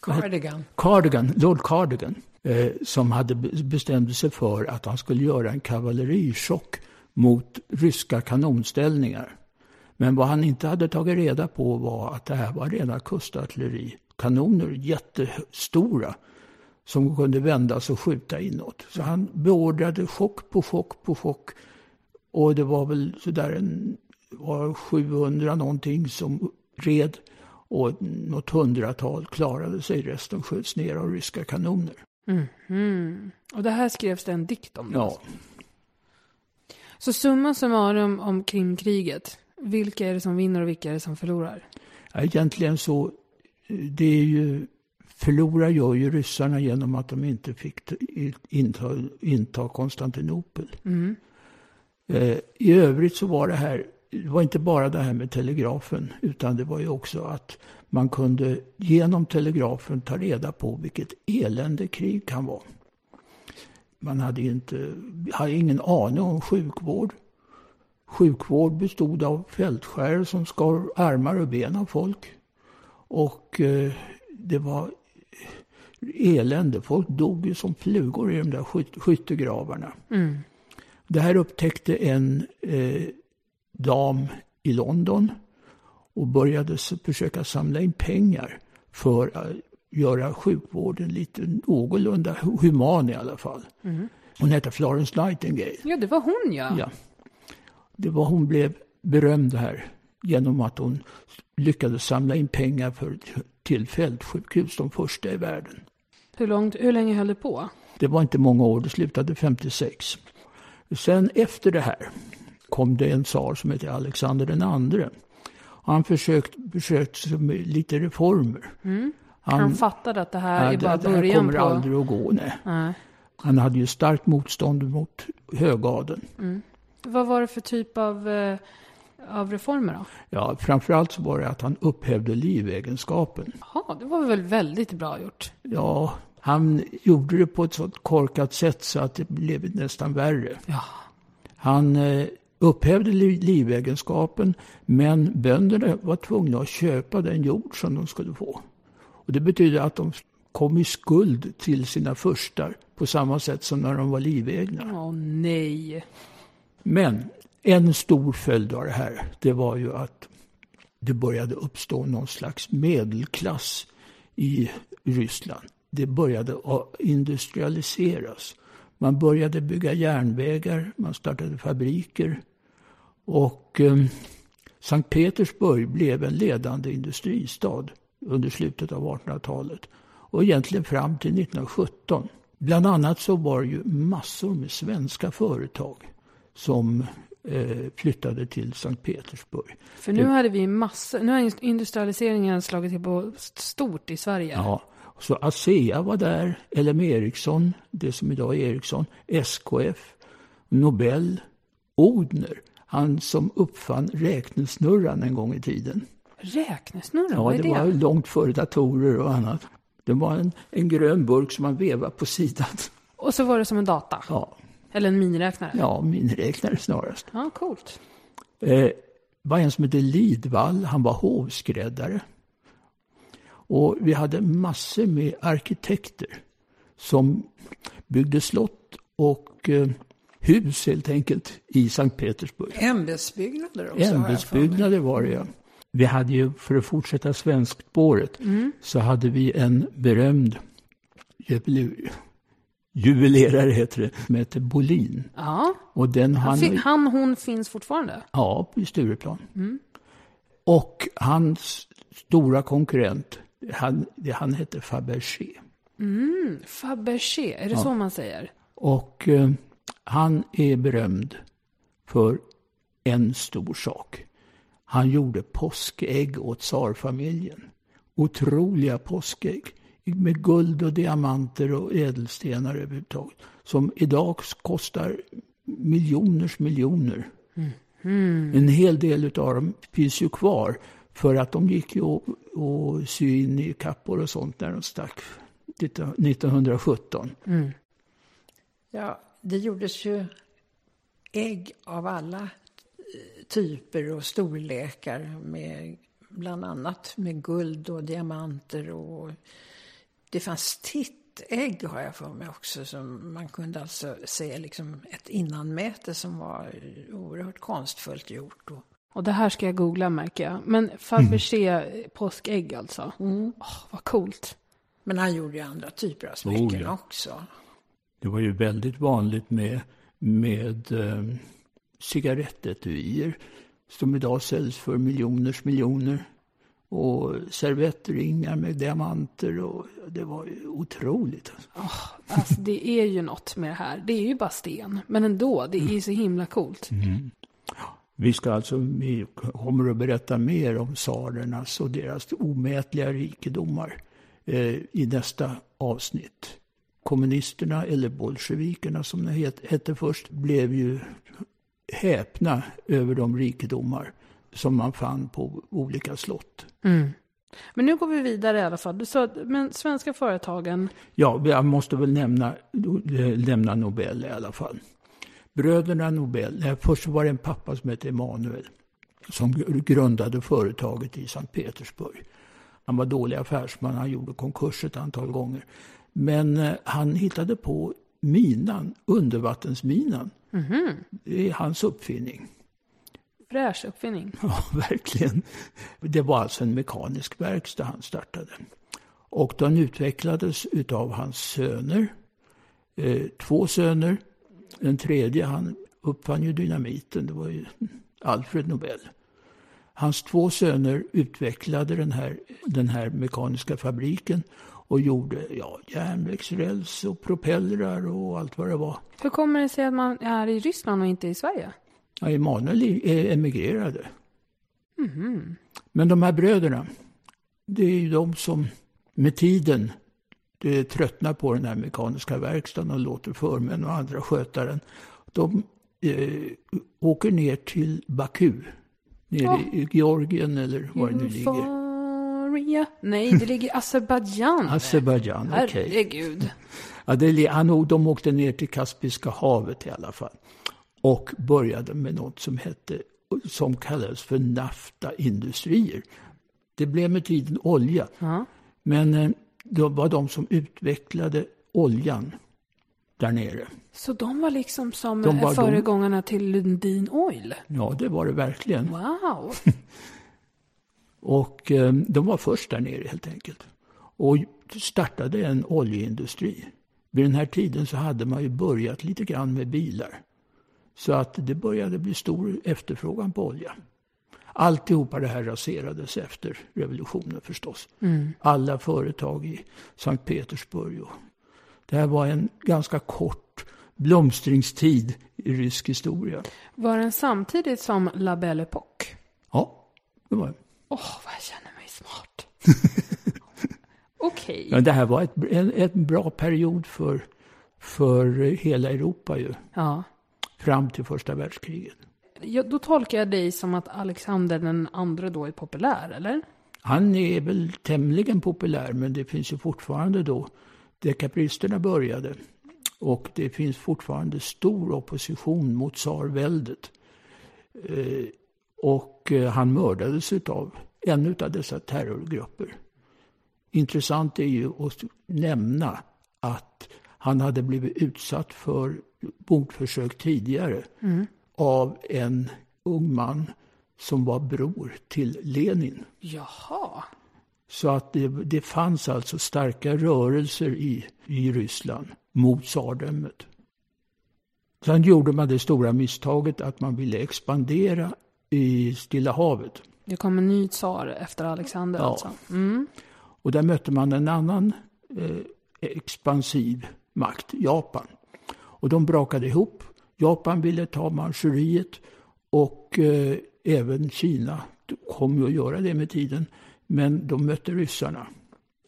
[SPEAKER 4] Cardigan.
[SPEAKER 3] Cardigan, Lord Cardigan, eh, som hade bestämde sig för att han skulle göra en kavallerichock mot ryska kanonställningar. Men vad han inte hade tagit reda på var att det här var rena kustartillerikanoner, jättestora, som kunde vändas och skjuta inåt. Så han beordrade chock på chock på chock. Och det var väl sådär en, var 700 någonting som red och något hundratal klarade sig. Resten sköts ner av ryska kanoner.
[SPEAKER 2] Mm. Och det här skrevs det en dikt om.
[SPEAKER 3] Ja,
[SPEAKER 2] Så summa summarum om Krimkriget. Vilka är det som vinner och vilka är det som förlorar?
[SPEAKER 3] Ja, egentligen så, eh, det är ju, förlorar gör ju ryssarna genom att de inte fick inta, inta Konstantinopel. Eh, I övrigt så var det här, det var inte bara det här med telegrafen, utan det var ju också att man kunde genom telegrafen ta reda på vilket elände krig kan vara. Man hade, inte, hade ingen aning om sjukvård. Sjukvård bestod av fältskärare som skar armar och ben av folk. Och eh, det var elände. Folk dog ju som flugor i de där skyt- skyttegravarna. Det här upptäckte en eh, dam i London och började försöka samla in pengar för att göra sjukvården lite någorlunda hu- human i alla fall. Hon hette Florence Nightingale.
[SPEAKER 2] Ja, det var hon ja.
[SPEAKER 3] Ja. Det var hon blev berömd här genom att hon lyckades samla in pengar för, till fältsjukhus, de första i världen.
[SPEAKER 2] Hur, långt, hur länge höll det på?
[SPEAKER 3] Det var inte många år, det slutade 56. Sen efter det här kom det en tsar som heter Alexander den andre. Han försökte, försökte med lite reformer.
[SPEAKER 2] Han, fattade att det här
[SPEAKER 3] ja,
[SPEAKER 2] är bara
[SPEAKER 3] det, det här
[SPEAKER 2] början
[SPEAKER 3] kommer
[SPEAKER 2] på...
[SPEAKER 3] aldrig att gå. Nej.
[SPEAKER 2] Nej.
[SPEAKER 3] Han hade ju starkt motstånd mot högadeln.
[SPEAKER 2] Vad var det för typ av, eh, av reformer då?
[SPEAKER 3] Ja, framförallt så var det att han upphävde livegenskapen.
[SPEAKER 2] Jaha, det var väl väldigt bra gjort.
[SPEAKER 3] Ja, han gjorde det på ett sådant korkat sätt så att det blev nästan värre.
[SPEAKER 2] Ja.
[SPEAKER 3] Han eh, upphävde li- livegenskapen, men bönderna var tvungna att köpa den jord som de skulle få. Och det betyder att de kom i skuld till sina furstar på samma sätt som när de var livegna.
[SPEAKER 2] Åh nej.
[SPEAKER 3] Men en stor följd av det här, det var ju att det började uppstå någon slags medelklass i Ryssland. Det började industrialiseras. Man började bygga järnvägar, man startade fabriker. Och eh, Sankt Petersburg blev en ledande industristad under slutet av 1800-talet. Och egentligen fram till 1917. Bland annat så var det ju massor med svenska företag som eh, flyttade till Sankt Petersburg.
[SPEAKER 2] För nu hade vi massor, nu har industrialiseringen slagit till på stort i Sverige.
[SPEAKER 3] Ja, så ASEA var där, LM Ericsson, det som idag är Ericsson, SKF, Nobel, Odner, han som uppfann räknesnurran en gång i tiden.
[SPEAKER 2] Räknesnurra,
[SPEAKER 3] ja, det?
[SPEAKER 2] det?
[SPEAKER 3] var långt före datorer och annat. Det var en, en grön burk som man vevade på sidan.
[SPEAKER 2] Och så var det som en data?
[SPEAKER 3] Ja.
[SPEAKER 2] Eller en miniräknare?
[SPEAKER 3] Ja, miniräknare snarast.
[SPEAKER 2] Ja, coolt.
[SPEAKER 3] Eh, var en som hette Lidvall, han var hovskräddare. Och vi hade massor med arkitekter som byggde slott och eh, hus helt enkelt i Sankt Petersburg.
[SPEAKER 4] Ämbetsbyggnader också
[SPEAKER 3] Ämbetsbyggnader var det ja. Vi hade ju, för att fortsätta svenskspåret, mm. så hade vi en berömd juvelerare heter det, som heter Bolin.
[SPEAKER 2] Ja.
[SPEAKER 3] Och den han,
[SPEAKER 2] han, han, hon finns fortfarande?
[SPEAKER 3] Ja, i Stureplan. Mm. Och hans stora konkurrent, han, han hette Fabergé.
[SPEAKER 2] Mm, Fabergé, är det ja. så man säger?
[SPEAKER 3] Och eh, han är berömd för en stor sak. Han gjorde påskägg åt tsarfamiljen. Otroliga påskägg med guld och diamanter och ädelstenar överhuvudtaget. Som idag kostar miljoners miljoner. Mm. Mm. En hel del av dem finns ju kvar. För att de gick ju att sy in i kappor och sånt när de stack 1917. Mm.
[SPEAKER 4] Ja, det gjordes ju ägg av alla typer och storlekar. Med, bland annat med guld och diamanter. Och det fanns tittägg har jag för mig också. Som man kunde alltså se liksom ett innanmäte som var oerhört konstfullt gjort. Och,
[SPEAKER 2] och det här ska jag googla märker jag. Men Fabergé mm. påskägg alltså. Mm. Oh, vad coolt.
[SPEAKER 4] Men han gjorde ju andra typer av smycken oh, ja. också.
[SPEAKER 3] Det var ju väldigt vanligt med, med eh, cigarettetuier som idag säljs för miljoners miljoner. Och servettringar med diamanter och det var ju otroligt.
[SPEAKER 2] Oh, alltså det är ju något med det här. Det är ju bara sten. Men ändå, det är ju så himla coolt. Mm.
[SPEAKER 3] Vi ska alltså, vi kommer att berätta mer om tsarernas och deras omätliga rikedomar eh, i nästa avsnitt. Kommunisterna, eller bolsjevikerna som det hette först, blev ju häpna över de rikedomar som man fann på olika slott.
[SPEAKER 2] Mm. Men nu går vi vidare i alla fall. Du sa, men svenska företagen?
[SPEAKER 3] Ja, jag måste väl nämna, nämna Nobel i alla fall. Bröderna Nobel, först var det en pappa som hette Emanuel som grundade företaget i Sankt Petersburg. Han var dålig affärsman, han gjorde konkurs ett antal gånger. Men eh, han hittade på minan, undervattensminan. Mm -hmm. Det är hans uppfinning.
[SPEAKER 2] Fräsch uppfinning. (laughs)
[SPEAKER 3] Ja, verkligen. Det var alltså en mekanisk verkstad han startade. Och den utvecklades utav hans söner. Eh, två söner. Den tredje, han uppfann ju dynamiten. Det var ju Alfred Nobel. Hans två söner utvecklade den här, den här mekaniska fabriken och gjorde ja, järnvägsräls och propellrar och allt vad det var.
[SPEAKER 2] Hur kommer det sig att man är i Ryssland och inte i Sverige?
[SPEAKER 3] Ja, Emanuel emigrerade. Mm. Men de här bröderna, det är ju de som med tiden tröttnar på den här mekaniska verkstaden och låter förmän och andra sköta den. De eh, åker ner till Baku, nere oh. i Georgien eller var det nu ligger.
[SPEAKER 2] Nej, det ligger i Azerbajdzjan. (laughs)
[SPEAKER 3] Azerbajdzjan, okej. Okay.
[SPEAKER 2] Herregud.
[SPEAKER 3] Ja, det, han, de åkte ner till Kaspiska havet i alla fall. Och började med något som hette, som kallades för naftaindustrier. Det blev med tiden olja. Uh -huh. Men det var de som utvecklade oljan där nere.
[SPEAKER 2] Så de var liksom som
[SPEAKER 3] De var
[SPEAKER 2] föregångarna till Lundin Oil?
[SPEAKER 3] Ja, det var det verkligen.
[SPEAKER 2] Wow! (laughs)
[SPEAKER 3] Och eh, de var först där nere helt enkelt. Och startade en oljeindustri. Vid den här tiden så hade man ju börjat lite grann med bilar. Så att det började bli stor efterfrågan på olja. Alltihopa det här raserades efter revolutionen förstås. Alla företag i Sankt Petersburg. Och det här var en ganska kort blomstringstid i rysk historia.
[SPEAKER 2] Var den samtidigt som La Belle Époque?
[SPEAKER 3] Ja, det var det.
[SPEAKER 2] Åh, vad jag känner mig smart. (laughs) Okej.
[SPEAKER 3] Ja, det här var ett, en, ett bra period för, för hela Europa ju.
[SPEAKER 2] Ja.
[SPEAKER 3] Fram till första världskriget.
[SPEAKER 2] Ja. Då tolkar jag dig som att Alexander den andra då är populär, eller?
[SPEAKER 3] Han är väl tämligen populär men det finns ju fortfarande då, dekabristerna började. Och det finns fortfarande stor opposition mot tsarväldet. Eh, och eh, han mördades av en av dessa terrorgrupper. Intressant är ju att nämna att han hade blivit utsatt för mordförsök tidigare av en ung man som var bror till Lenin.
[SPEAKER 2] Jaha.
[SPEAKER 3] Så att det, det fanns alltså starka rörelser i, i Ryssland mot tsardömet. Sen gjorde man det stora misstaget att man ville expandera i Stilla havet.
[SPEAKER 2] Det kom en ny tsar efter Alexander
[SPEAKER 3] Ja.
[SPEAKER 2] alltså. Mm.
[SPEAKER 3] Och där mötte man en annan eh, expansiv makt, Japan. Och de brakade ihop. Japan ville ta Manchuriet och eh, även Kina kom ju att göra det med tiden. Men de mötte ryssarna.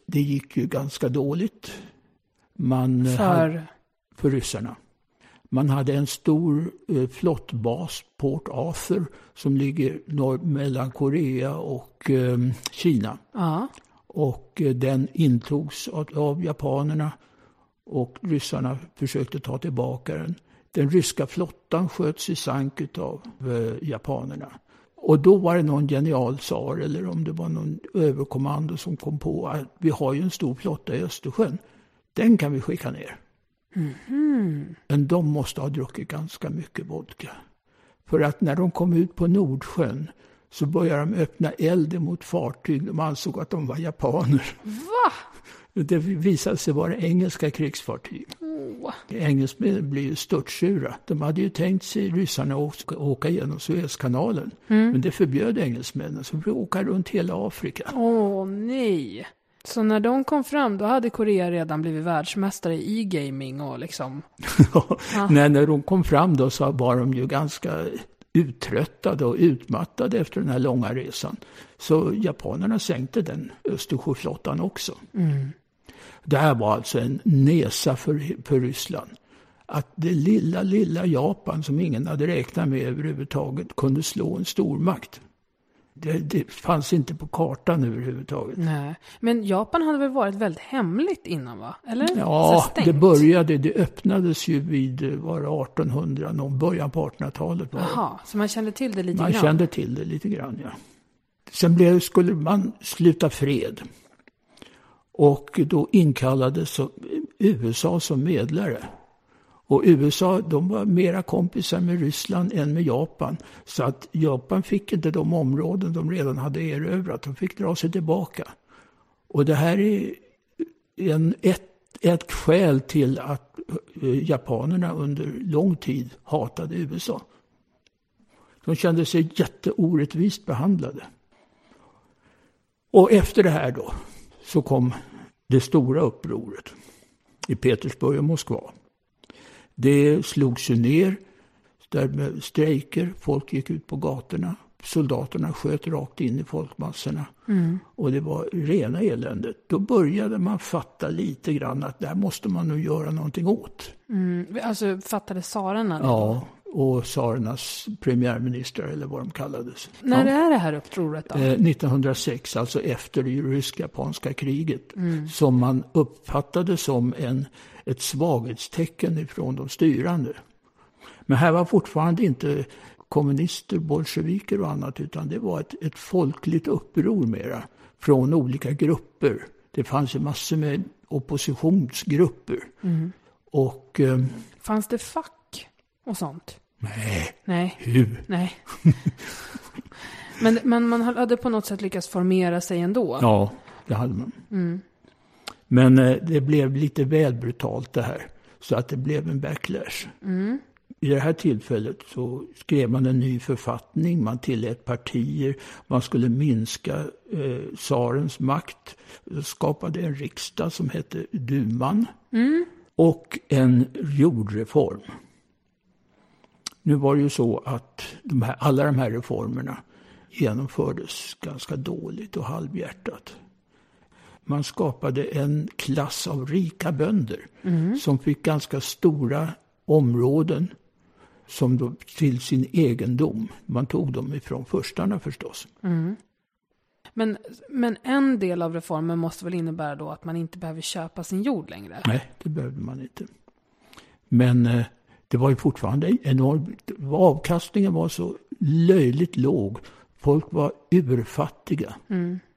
[SPEAKER 3] Det gick ju ganska dåligt. Man, eh, hade-
[SPEAKER 2] För...
[SPEAKER 3] för ryssarna. Man hade en stor eh, flottbas, Port Arthur, som ligger norr, mellan Korea och eh, Kina.
[SPEAKER 2] Ja.
[SPEAKER 3] Och eh, den intogs av, av japanerna och ryssarna försökte ta tillbaka den. Den ryska flottan sköts i sank av eh, japanerna. Och då var det någon genial tsar eller om det var någon överkommando som kom på att vi har ju en stor flotta i Östersjön. Den kan vi skicka ner. Men de måste ha druckit ganska mycket vodka. För att när de kom ut på Nordsjön så började de öppna eld mot fartyg. De ansåg att de var japaner.
[SPEAKER 2] Va?
[SPEAKER 3] Det visade sig vara engelska krigsfartyg.
[SPEAKER 2] Åh.
[SPEAKER 3] Engelsmännen blev ju störtsura. De hade ju tänkt sig ryssarna att åka genom Suezkanalen. Men det förbjöd engelsmännen. Så de fick åka runt hela Afrika.
[SPEAKER 2] Åh nej. Så när de kom fram, då hade Korea redan blivit världsmästare i gaming och liksom... (laughs)
[SPEAKER 3] Nej, när de kom fram då så var de ju ganska uttröttade och utmattade efter den här långa resan. Så japanerna sänkte den Östersjöflottan också. Det här var alltså en nesa för, för Ryssland. Att det lilla, lilla Japan som ingen hade räknat med överhuvudtaget kunde slå en stormakt. Det, det fanns inte på kartan överhuvudtaget.
[SPEAKER 2] Nej. Men Japan hade väl varit väldigt hemligt innan va? Eller?
[SPEAKER 3] Ja, det började, det öppnades ju vid eh, var det 1800, någon början på 1800-talet. var det.
[SPEAKER 2] Jaha, så man kände till det lite
[SPEAKER 3] Man
[SPEAKER 2] grann?
[SPEAKER 3] kände till det lite grann, ja. Sen blev, skulle man sluta fred. Och då inkallades USA som medlare. Och USA, de var mera kompisar med Ryssland än med Japan. Så att Japan fick inte de områden de redan hade erövrat. De fick dra sig tillbaka. Och det här är en, ett, ett skäl till att eh, japanerna under lång tid hatade USA. De kände sig jätteorättvist behandlade. Och efter det här då så kom det stora upproret i Petersburg och Moskva. Det slogs ju ner där med strejker, folk gick ut på gatorna, soldaterna sköt rakt in i folkmassorna. Och det var rena eländet. Då började man fatta lite grann att det här måste man nog göra någonting åt.
[SPEAKER 2] Mm, alltså fattade tsarerna det?
[SPEAKER 3] Ja, och tsarernas premiärministrar eller vad de kallades.
[SPEAKER 2] När
[SPEAKER 3] ja.
[SPEAKER 2] är det här upproret då?
[SPEAKER 3] Eh, 1906, alltså efter det rysk-japanska kriget, som man uppfattade som en, ett svaghetstecken ifrån de styrande. Men här var fortfarande inte kommunister, bolsjeviker och annat, utan det var ett, ett folkligt uppror mera från olika grupper. Det fanns ju massor med oppositionsgrupper. Och eh,
[SPEAKER 2] Fanns det fack och sånt?
[SPEAKER 3] nej,
[SPEAKER 2] Nej.
[SPEAKER 3] hur?
[SPEAKER 2] Nej. men, men man hade på något sätt lyckats formera sig ändå.
[SPEAKER 3] Ja, det hade man. Men eh, det blev lite väl brutalt det här. Så att det blev en backlash. I det här tillfället så skrev man en ny författning, man tillät partier, man skulle minska eh, tsarens makt, skapade en riksdag som hette duman och en jordreform. Nu var det ju så att de här, alla de här reformerna genomfördes ganska dåligt och halvhjärtat. Man skapade en klass av rika bönder som fick ganska stora områden som då till sin egendom. Man tog dem ifrån förstarna förstås.
[SPEAKER 2] Men, men en del av reformen måste väl innebära då att man inte behöver köpa sin jord längre?
[SPEAKER 3] Nej, det behövde man inte. Men eh, det var ju fortfarande enormt. Avkastningen var så löjligt låg. Folk var urfattiga.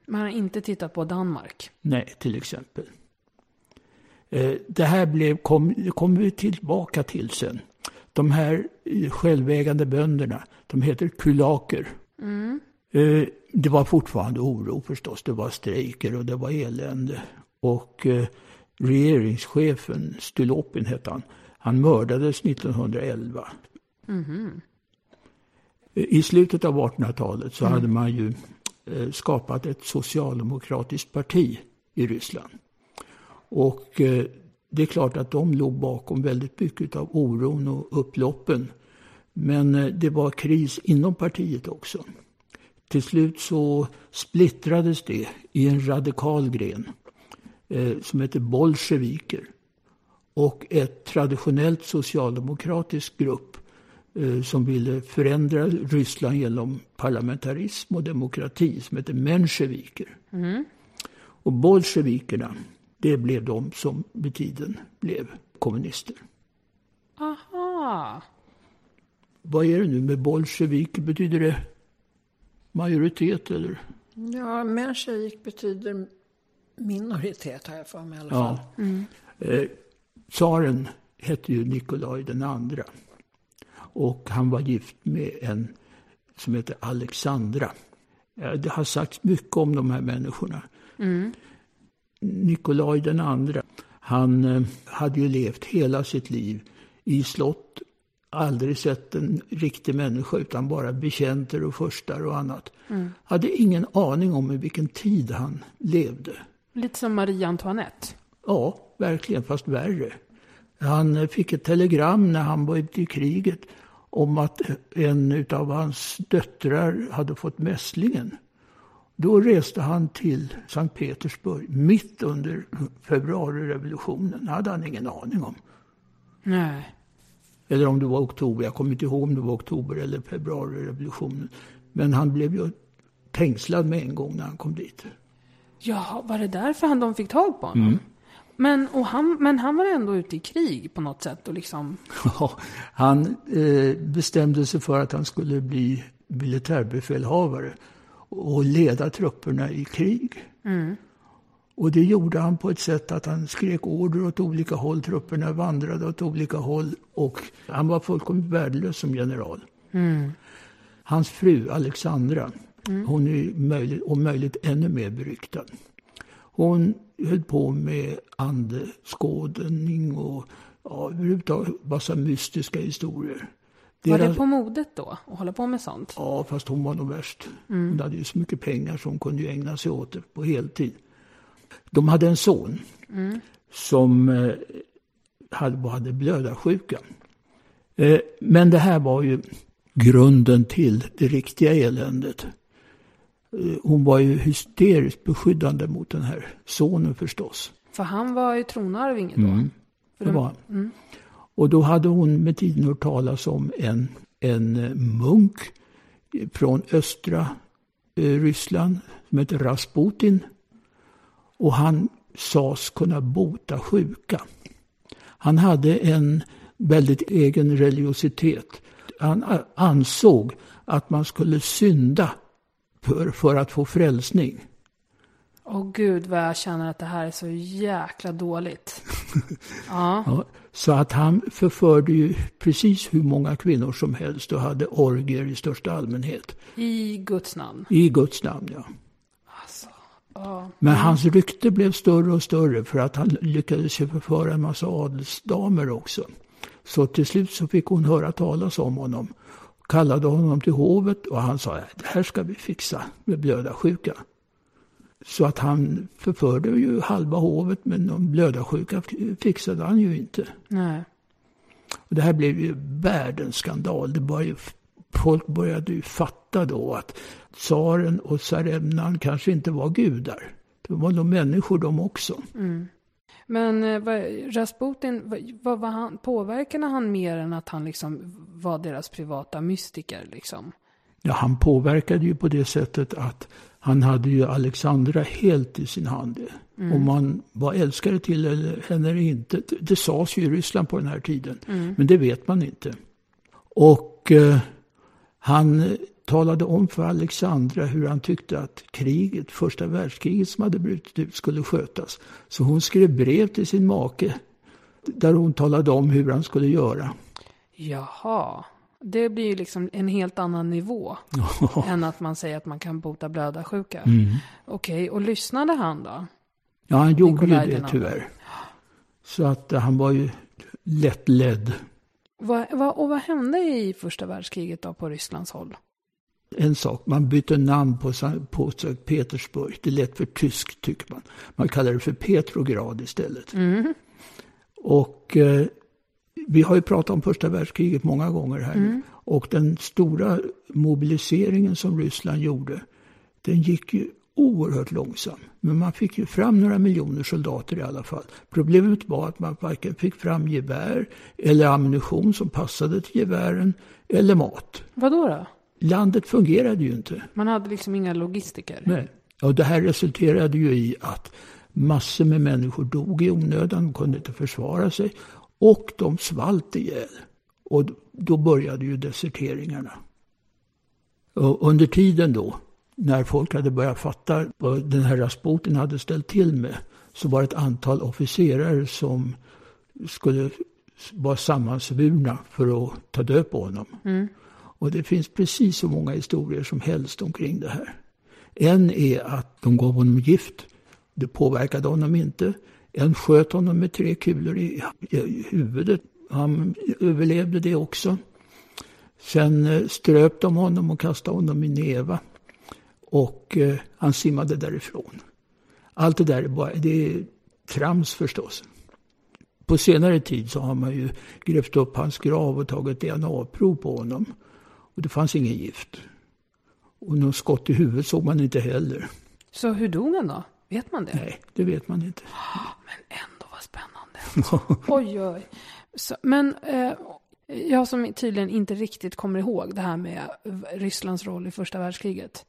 [SPEAKER 2] Man har inte tittat på Danmark.
[SPEAKER 3] Nej, till exempel. Eh, Det här blev, kom, kommer vi tillbaka till sen. De här eh, självägande bönderna, de heter kulaker. Eh, Det var fortfarande oro förstås. Det var strejker och det var elände. Och regeringschefen, Stylopin hette han, han mördades 1911. I slutet av 1800-talet så hade man ju eh, skapat ett socialdemokratiskt parti i Ryssland. Och eh, det är klart att de låg bakom väldigt mycket av oron och upploppen. Men eh, det var kris inom partiet också. Till slut så splittrades det i en radikal gren som heter bolsjeviker och ett traditionellt socialdemokratisk grupp eh, som ville förändra Ryssland genom parlamentarism och demokrati som heter mensjeviker. Och bolsjevikerna, det blev de som med tiden blev kommunister.
[SPEAKER 2] Aha.
[SPEAKER 3] Vad är det nu med bolsjeviker? Betyder det majoritet eller?
[SPEAKER 4] Ja, mensjevik betyder minoritet har jag för mig i alla fall.
[SPEAKER 3] Ja. Eh, tsaren hette ju Nikolaj den andra. Och han var gift med en som heter Alexandra. Det har sagts mycket om de här människorna. Nikolaj den andra, han eh, hade ju levt hela sitt liv i slott. Aldrig sett en riktig människa utan bara betjänter och furstar och annat. Hade ingen aning om i vilken tid han levde.
[SPEAKER 2] Lite som Marie Antoinette.
[SPEAKER 3] Ja, verkligen, fast värre. Han eh, fick ett telegram när han var ute i kriget om att en av hans döttrar hade fått mässlingen. Då reste han till Sankt Petersburg mitt under februarirevolutionen. hade han ingen aning om.
[SPEAKER 2] Nej.
[SPEAKER 3] Eller om det var oktober, jag kommer inte ihåg om det var oktober eller februarirevolutionen. Men han blev ju tängslad med en gång när han kom dit.
[SPEAKER 2] Ja, var det därför han, de fick tag på honom? Men, och han, men han var ändå ute i krig på något sätt och liksom...
[SPEAKER 3] Ja, han eh, bestämde sig för att han skulle bli militärbefälhavare och leda trupperna i krig. Och det gjorde han på ett sätt att han skrek order åt olika håll, trupperna vandrade åt olika håll och han var fullkomligt värdelös som general. Hans fru Alexandra, hon är möjligt, om möjligt ännu mer beryktad. Hon höll på med andeskådning och ja, överhuvudtaget massa mystiska historier.
[SPEAKER 2] Var det på modet då? Att hålla på med sånt?
[SPEAKER 3] Ja, fast hon var nog värst. Hon hade ju så mycket pengar så hon kunde ju ägna sig åt det på heltid. De hade en son som eh, hade, hade blödarsjuka. Eh, men det här var ju grunden till det riktiga eländet. Eh, hon var ju hysteriskt beskyddande mot den här sonen förstås.
[SPEAKER 2] För han var ju tronarvinge då. För
[SPEAKER 3] Det
[SPEAKER 2] de-
[SPEAKER 3] var han. Och då hade hon med tiden hört talas om en, en eh, munk från östra eh, Ryssland som heter Rasputin. Och han sades kunna bota sjuka. Han hade en väldigt egen religiositet. Han ansåg att man skulle synda för, för att få frälsning.
[SPEAKER 2] Åh gud vad jag känner att det här är så jäkla dåligt. (laughs) Ja.
[SPEAKER 3] Ja, så att han förförde ju precis hur många kvinnor som helst och hade orgier i största allmänhet.
[SPEAKER 2] I Guds namn.
[SPEAKER 3] I Guds namn, ja.
[SPEAKER 2] Alltså, ja.
[SPEAKER 3] Men hans rykte blev större och större för att han lyckades ju förföra en massa adelsdamer också. Så till slut så fick hon höra talas om honom. Kallade honom till hovet och han sa det här ska vi fixa med blödarsjuka. Så att han förförde ju halva hovet men de blödarsjuka fixade han ju inte.
[SPEAKER 2] Nej.
[SPEAKER 3] Och det här blev ju världens skandal. Det började, folk började ju fatta då att tsaren och tsarevnan kanske inte var gudar. Det var nog människor de också.
[SPEAKER 2] Men eh, vad, Rasputin, vad, var han, påverkade han mer än att han liksom var deras privata mystiker liksom?
[SPEAKER 3] Ja, han påverkade ju på det sättet att han hade ju Alexandra helt i sin hand. Om man var älskare till henne eller inte, det, det sades ju i Ryssland på den här tiden. Men det vet man inte. Och eh, han talade om för Alexandra hur han tyckte att kriget, första världskriget som hade brutit ut, skulle skötas. Så hon skrev brev till sin make där hon talade om hur han skulle göra.
[SPEAKER 2] Jaha. Det blir ju liksom en helt annan nivå. (laughs) än att man säger att man kan bota blödarsjuka. Okej, och lyssnade han då?
[SPEAKER 3] Ja, han gjorde ju det tyvärr. Så att eh, han var ju lättledd.
[SPEAKER 2] Vad, vad, och vad hände i första världskriget då på Rysslands håll?
[SPEAKER 3] En sak, man bytte namn på, på Sankt Petersburg. Det lät för tyskt tycker man. Man kallar det för Petrograd istället. Och eh, vi har ju pratat om första världskriget många gånger här nu. Och den stora mobiliseringen som Ryssland gjorde, den gick ju oerhört långsam. Men man fick ju fram några miljoner soldater i alla fall. Problemet var att man varken fick fram gevär eller ammunition som passade till gevären eller mat.
[SPEAKER 2] Vad då då?
[SPEAKER 3] Landet fungerade ju inte.
[SPEAKER 2] Man hade liksom inga logistiker.
[SPEAKER 3] Nej. Och det här resulterade ju i att massor med människor dog i onödan, de kunde inte försvara sig och de svalt ihjäl. Och då började ju deserteringarna. Och under tiden då, när folk hade börjat fatta vad den här Rasputin hade ställt till med, så var det ett antal officerare som skulle vara sammansvurna för att ta död på honom. Och det finns precis så många historier som helst omkring det här. En är att de gav honom gift. Det påverkade honom inte. En sköt honom med tre kulor i, huvudet. Han överlevde det också. Sen eh, ströp de honom och kastade honom i neva. Och eh, han simmade därifrån. Allt det där är bara, det är trams förstås. På senare tid så har man ju grävt upp hans grav och tagit DNA-prov på honom. Och det fanns ingen gift. Och någon skott i huvudet såg man inte heller.
[SPEAKER 2] Så hur dog han då? Vet man det?
[SPEAKER 3] Nej, det vet man inte. (gasps)
[SPEAKER 2] Men ändå vad spännande. (laughs) oj, oj. Så, men eh, jag som tydligen inte riktigt kommer ihåg det här med Rysslands roll i första världskriget.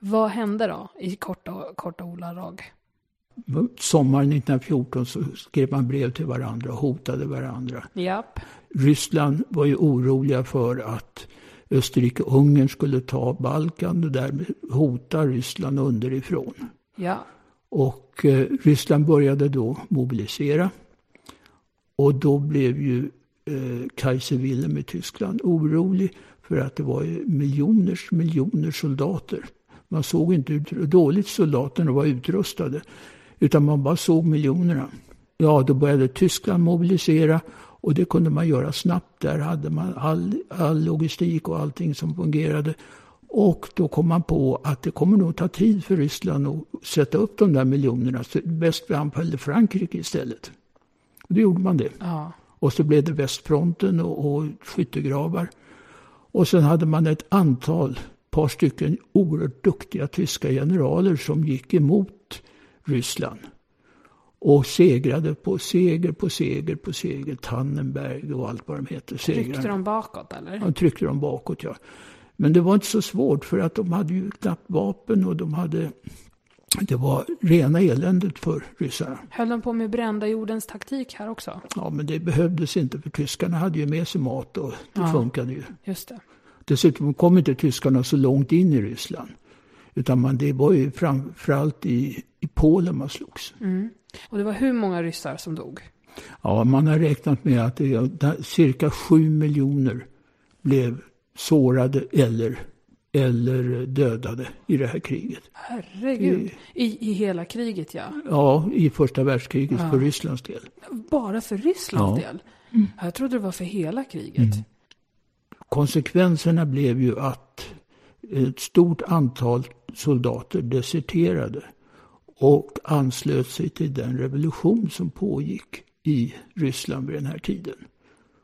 [SPEAKER 2] Vad hände då i korta, korta ordalag?
[SPEAKER 3] Sommaren 1914 så skrev man brev till varandra och hotade varandra.
[SPEAKER 2] Japp.
[SPEAKER 3] Ryssland var ju oroliga för att Österrike-Ungern skulle ta Balkan och därmed hota Ryssland underifrån.
[SPEAKER 2] Ja.
[SPEAKER 3] Och eh, Ryssland började då mobilisera. Och då blev ju eh, Kaiser Wilhelm i Tyskland orolig för att det var miljoners miljoner soldater. Man såg inte hur dåligt soldaterna var utrustade. Utan man bara såg miljonerna. Ja, då började Tyskland mobilisera och det kunde man göra snabbt. Där hade man all, all logistik och allting som fungerade. Och då kom man på att det kommer nog ta tid för Ryssland att sätta upp de där miljonerna. Så bäst vi anfallde Frankrike istället. Och då gjorde man det.
[SPEAKER 2] Ja.
[SPEAKER 3] Och så blev det västfronten och, och skyttegravar. Och sen hade man ett antal, par stycken oerhört duktiga tyska generaler som gick emot Ryssland. Och segrade på seger på seger på seger. Tannenberg och allt vad de heter. Segrarna.
[SPEAKER 2] de bakåt eller?
[SPEAKER 3] Ja, tryckte dem bakåt, ja. Men det var inte så svårt för att de hade ju knappt vapen och de hade... Det var rena eländet för ryssarna.
[SPEAKER 2] Höll de på med brända jordens taktik här också?
[SPEAKER 3] Ja, men det behövdes inte för tyskarna hade ju med sig mat och det
[SPEAKER 2] Ja.
[SPEAKER 3] funkade ju.
[SPEAKER 2] Just det.
[SPEAKER 3] Dessutom kom inte tyskarna så långt in i Ryssland. Utan man, det var ju framförallt i, i Polen man slogs.
[SPEAKER 2] Mm. Och det var hur många ryssar som dog?
[SPEAKER 3] Ja, man har räknat med att det, cirka sju miljoner blev sårade eller, eller dödade i det här kriget.
[SPEAKER 2] Herregud. I, I hela kriget ja.
[SPEAKER 3] Ja, i första världskriget ja. för Rysslands del.
[SPEAKER 2] Bara för Rysslands ja. del? Mm. Jag trodde det var för hela kriget. Mm.
[SPEAKER 3] Konsekvenserna blev ju att ett stort antal soldater deserterade och anslöt sig till den revolution som pågick i Ryssland vid den här tiden.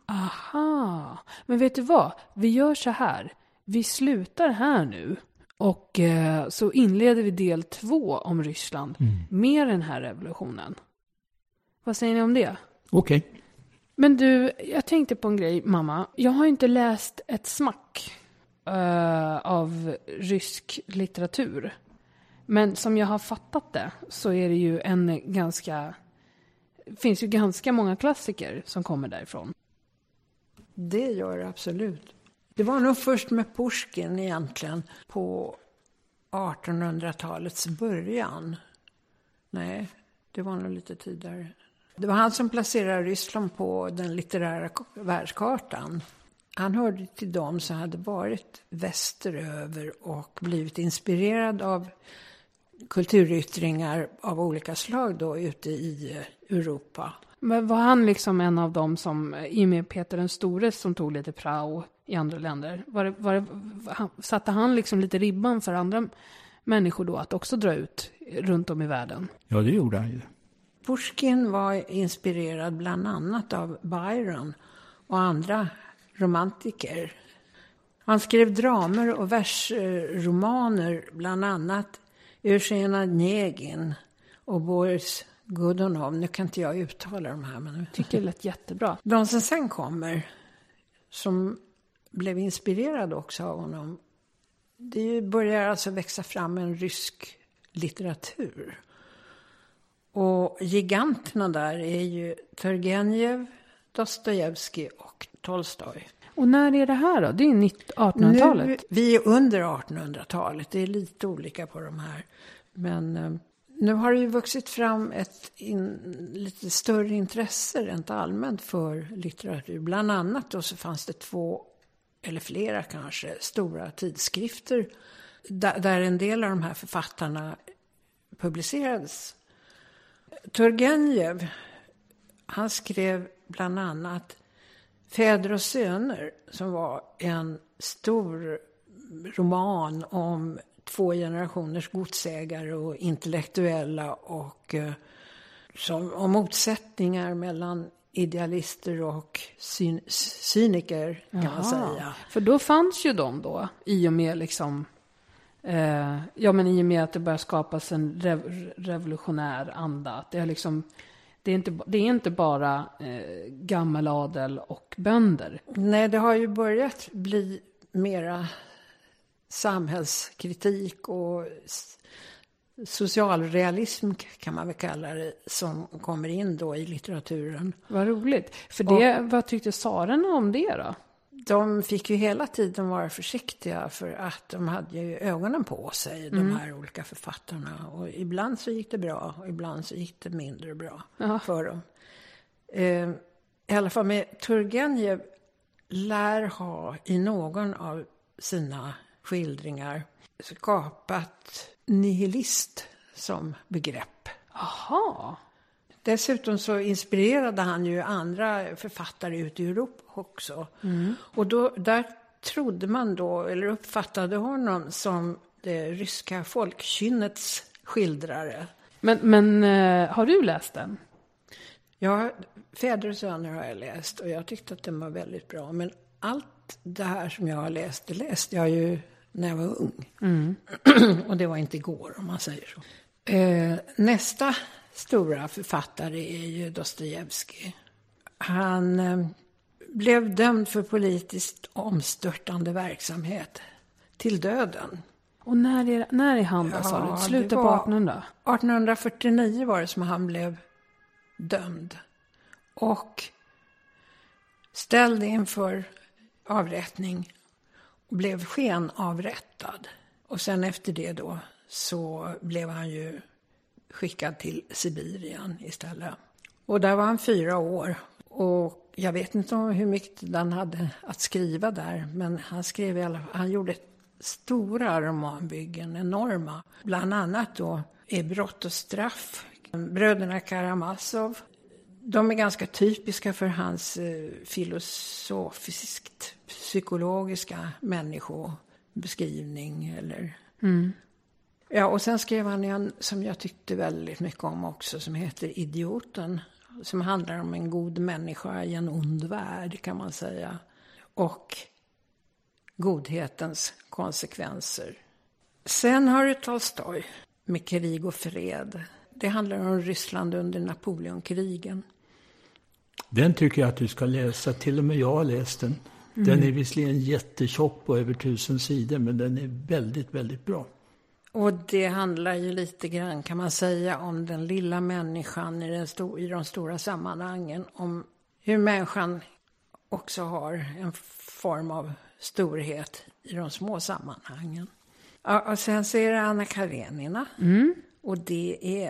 [SPEAKER 2] Aha, men vet du vad? Vi gör så här. Vi slutar här nu och eh, så inleder vi del två om Ryssland mm. med den här revolutionen. Vad säger ni om det?
[SPEAKER 3] Okej. Okay.
[SPEAKER 2] Men du, jag tänkte på en grej, mamma. Jag har inte läst ett smack uh, av rysk litteratur. Men som jag har fattat det så är det ju en ganska... Finns ju ganska många klassiker som kommer därifrån.
[SPEAKER 4] Det gör det absolut. Det var nog först med Pushkin egentligen på 1800-talets början. Nej, det var nog lite tidigare. Det var han som placerade Ryssland på den litterära världskartan. Han hörde till dem som hade varit västeröver och blivit inspirerad av kulturyttringar av olika slag då ute i eh, Europa.
[SPEAKER 2] Men var han liksom en av dem som, i och med Peter den store som tog lite prao i andra länder, var det, var det, satte han liksom lite ribban för andra människor då att också dra ut runt om i världen?
[SPEAKER 3] Ja, det gjorde han ju.
[SPEAKER 4] Pushkin var inspirerad bland annat av Byron och andra romantiker. Han skrev dramer och versromaner, bland annat Eugenia Negin och Boris Godunov. Nu kan inte jag uttala de här. Men... Jag
[SPEAKER 2] tycker det lät jättebra.
[SPEAKER 4] De som sen kommer, som blev inspirerade också av honom. Det börjar alltså växa fram en rysk litteratur. Och giganterna där är ju Turgenev, Dostojevskij och Tolstoj.
[SPEAKER 2] Och när är det här då? Det är 1800-talet?
[SPEAKER 4] vi är under 1800-talet. Det är lite olika på de här. Men eh, nu har det ju vuxit fram ett in, lite större intresse rent allmänt för litteratur. Bland annat då så fanns det två, eller flera kanske, stora tidskrifter där, där en del av de här författarna publicerades. Turgenev, han skrev bland annat Fäder och söner, som var en stor roman om två generationers godsägare och intellektuella och eh, som, och motsättningar mellan idealister och syn, cyniker kan Jaha. man säga.
[SPEAKER 2] För då fanns ju de då, i och med liksom eh, ja men i och med att det börjar skapas en rev, revolutionär anda. Att det, är liksom, det, är inte, det är inte bara eh, gammeladel och bönder.
[SPEAKER 4] Nej, det har ju börjat bli mera samhällskritik och socialrealism kan man väl kalla det, som kommer in då i litteraturen.
[SPEAKER 2] Vad roligt. För det, och, vad tyckte tsarerna om det då?
[SPEAKER 4] De fick ju hela tiden vara försiktiga för att de hade ju ögonen på sig, mm. de här olika författarna. Och ibland så gick det bra och ibland så gick det mindre bra Aha. för dem. Eh, I alla fall med Turgenev lär ha i någon av sina skildringar skapat nihilist som begrepp.
[SPEAKER 2] Aha.
[SPEAKER 4] Dessutom så inspirerade han ju andra författare ute i Europa också. Mm. Och då, där trodde man då, eller uppfattade honom som det ryska folkkynnets skildrare.
[SPEAKER 2] Men, men eh, har du läst den?
[SPEAKER 4] Ja, Fäder och söner har jag läst och jag tyckte att den var väldigt bra. Men allt det här som jag har läst, det läste jag ju när jag var ung. Mm. (clears throat) och det var inte igår om man säger så. Eh, nästa stora författare är ju Dostojevskij. Han eh, blev dömd för politiskt omstörtande verksamhet till döden.
[SPEAKER 2] Och när är, när är han då, sa du? Slutet på 1800?
[SPEAKER 4] 1849 var det som han blev dömd. Och ställd inför avrättning och blev skenavrättad. Och sen efter det då så blev han ju skickad till Sibirien istället. Och där var han fyra år. Och jag vet inte hur mycket han hade att skriva där, men han skrev i alla fall, han gjorde stora romanbyggen, enorma. Bland annat då är Brott och straff, Bröderna Karamazov. De är ganska typiska för hans eh, filosofiskt psykologiska människobeskrivning. Eller...
[SPEAKER 2] Mm.
[SPEAKER 4] Ja, och sen skrev han en som jag tyckte väldigt mycket om också, som heter Idioten. Som handlar om en god människa i en ond värld, kan man säga. Och godhetens konsekvenser. Sen har du Tolstoj med Krig och fred. Det handlar om Ryssland under Napoleonkrigen.
[SPEAKER 3] Den tycker jag att du ska läsa. Till och med jag har läst den. Den är visserligen jättetjock på över tusen sidor, men den är väldigt, väldigt bra.
[SPEAKER 4] Och det handlar ju lite grann, kan man säga, om den lilla människan i, den sto- i de stora sammanhangen. Om hur människan också har en form av storhet i de små sammanhangen. Och sen så är det Anna Karenina. Och det är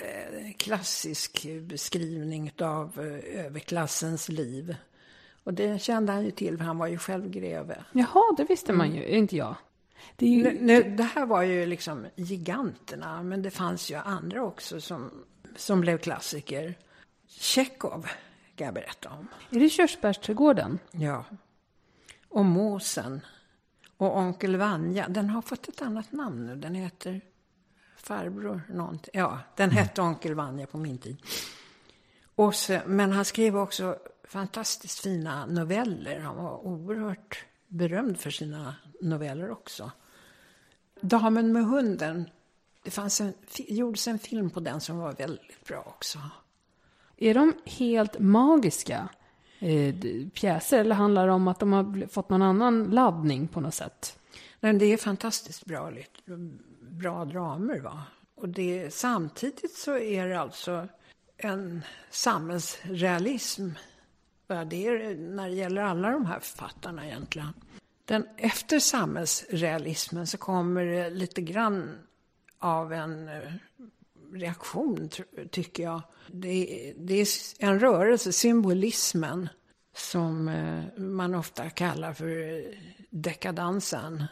[SPEAKER 4] eh, klassisk beskrivning av eh, överklassens liv. Och det kände han ju till, för han var ju själv greve.
[SPEAKER 2] Jaha, det visste man ju, inte jag. Det ju...
[SPEAKER 4] Nu, nu, det här var ju liksom giganterna, men det fanns ju andra också som, som blev klassiker. Tjechov kan jag berätta om.
[SPEAKER 2] Är det Körsbärsträdgården?
[SPEAKER 4] Ja. Och Måsen. Och Onkel Vanja. Den har fått ett annat namn nu. Den heter Farbror någonting. Ja, den hette Onkel Vanja på min tid. Och så, men han skrev också fantastiskt fina noveller. Han var oerhört berömd för sina noveller också. Damen med hunden. Det fanns en, gjordes en film på den som var väldigt bra också.
[SPEAKER 2] Är de helt magiska eh, pjäser eller handlar det om att de har fått någon annan laddning på något sätt?
[SPEAKER 4] Men det är fantastiskt bra, bra dramer. Va? Och det, samtidigt så är det alltså en samhällsrealism. Det är när det gäller alla de här författarna egentligen. Den, efter samhällsrealismen så kommer det lite grann av en eh, reaktion, tycker jag. Det, det är en rörelse, symbolismen, som eh, man ofta kallar för eh, dekadansen.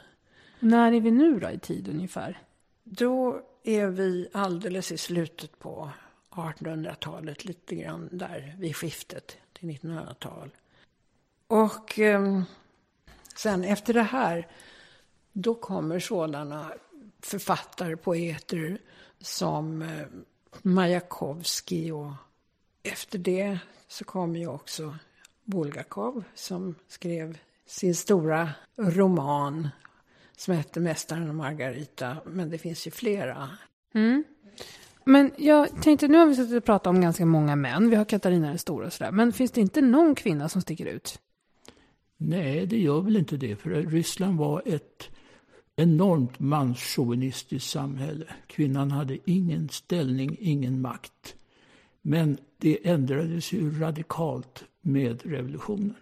[SPEAKER 2] När är vi nu då i tid ungefär?
[SPEAKER 4] Då är vi alldeles i slutet på 1800-talet, lite grann där vid skiftet till 1900-tal. Och eh, sen efter det här, då kommer sådana författare, poeter som eh, Majakovskij och efter det så kom ju också Bulgakov som skrev sin stora roman som hette Mästaren och Margarita. Men det finns ju flera. Mm.
[SPEAKER 2] Men jag tänkte, nu har vi suttit och pratat om ganska många män. Vi har Katarina den stora och sådär. Men finns det inte någon kvinna som sticker ut?
[SPEAKER 3] Nej, det gör väl inte det. För Ryssland var ett enormt manschauvinistiskt samhälle. Kvinnan hade ingen ställning, ingen makt. Men det ändrades ju radikalt med revolutionen.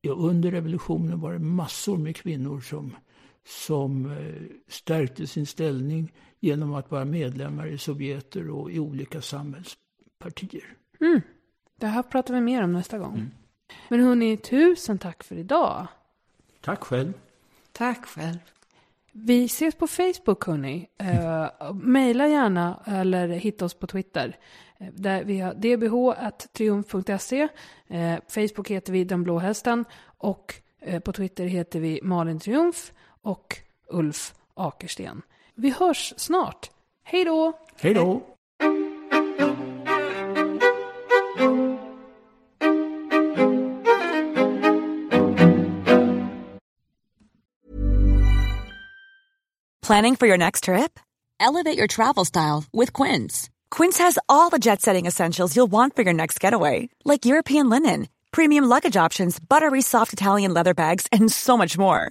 [SPEAKER 3] Ja, under revolutionen var det massor med kvinnor som, som eh, stärkte sin ställning genom att vara medlemmar i Sovjeter och i olika samhällspartier.
[SPEAKER 2] Det här pratar vi mer om nästa gång. Men hörni, tusen tack för idag.
[SPEAKER 3] Tack själv.
[SPEAKER 4] Tack själv.
[SPEAKER 2] Vi ses på Facebook hörni. Uh, Maila gärna eller hitta oss på Twitter. Eh, Där vi har dbh.triumf.se. Uh, Facebook heter vi Den blå hästen. Och eh, på Twitter heter vi Malin Triumf och Ulf Akersten. Vi hörs snart. Hej då!
[SPEAKER 3] Hej då!
[SPEAKER 5] Planning for your next trip? Elevate your travel style with Quince. Quince has all the jet setting essentials you'll want for your next getaway, like European linen, premium luggage options, buttery soft Italian leather bags, and so much more.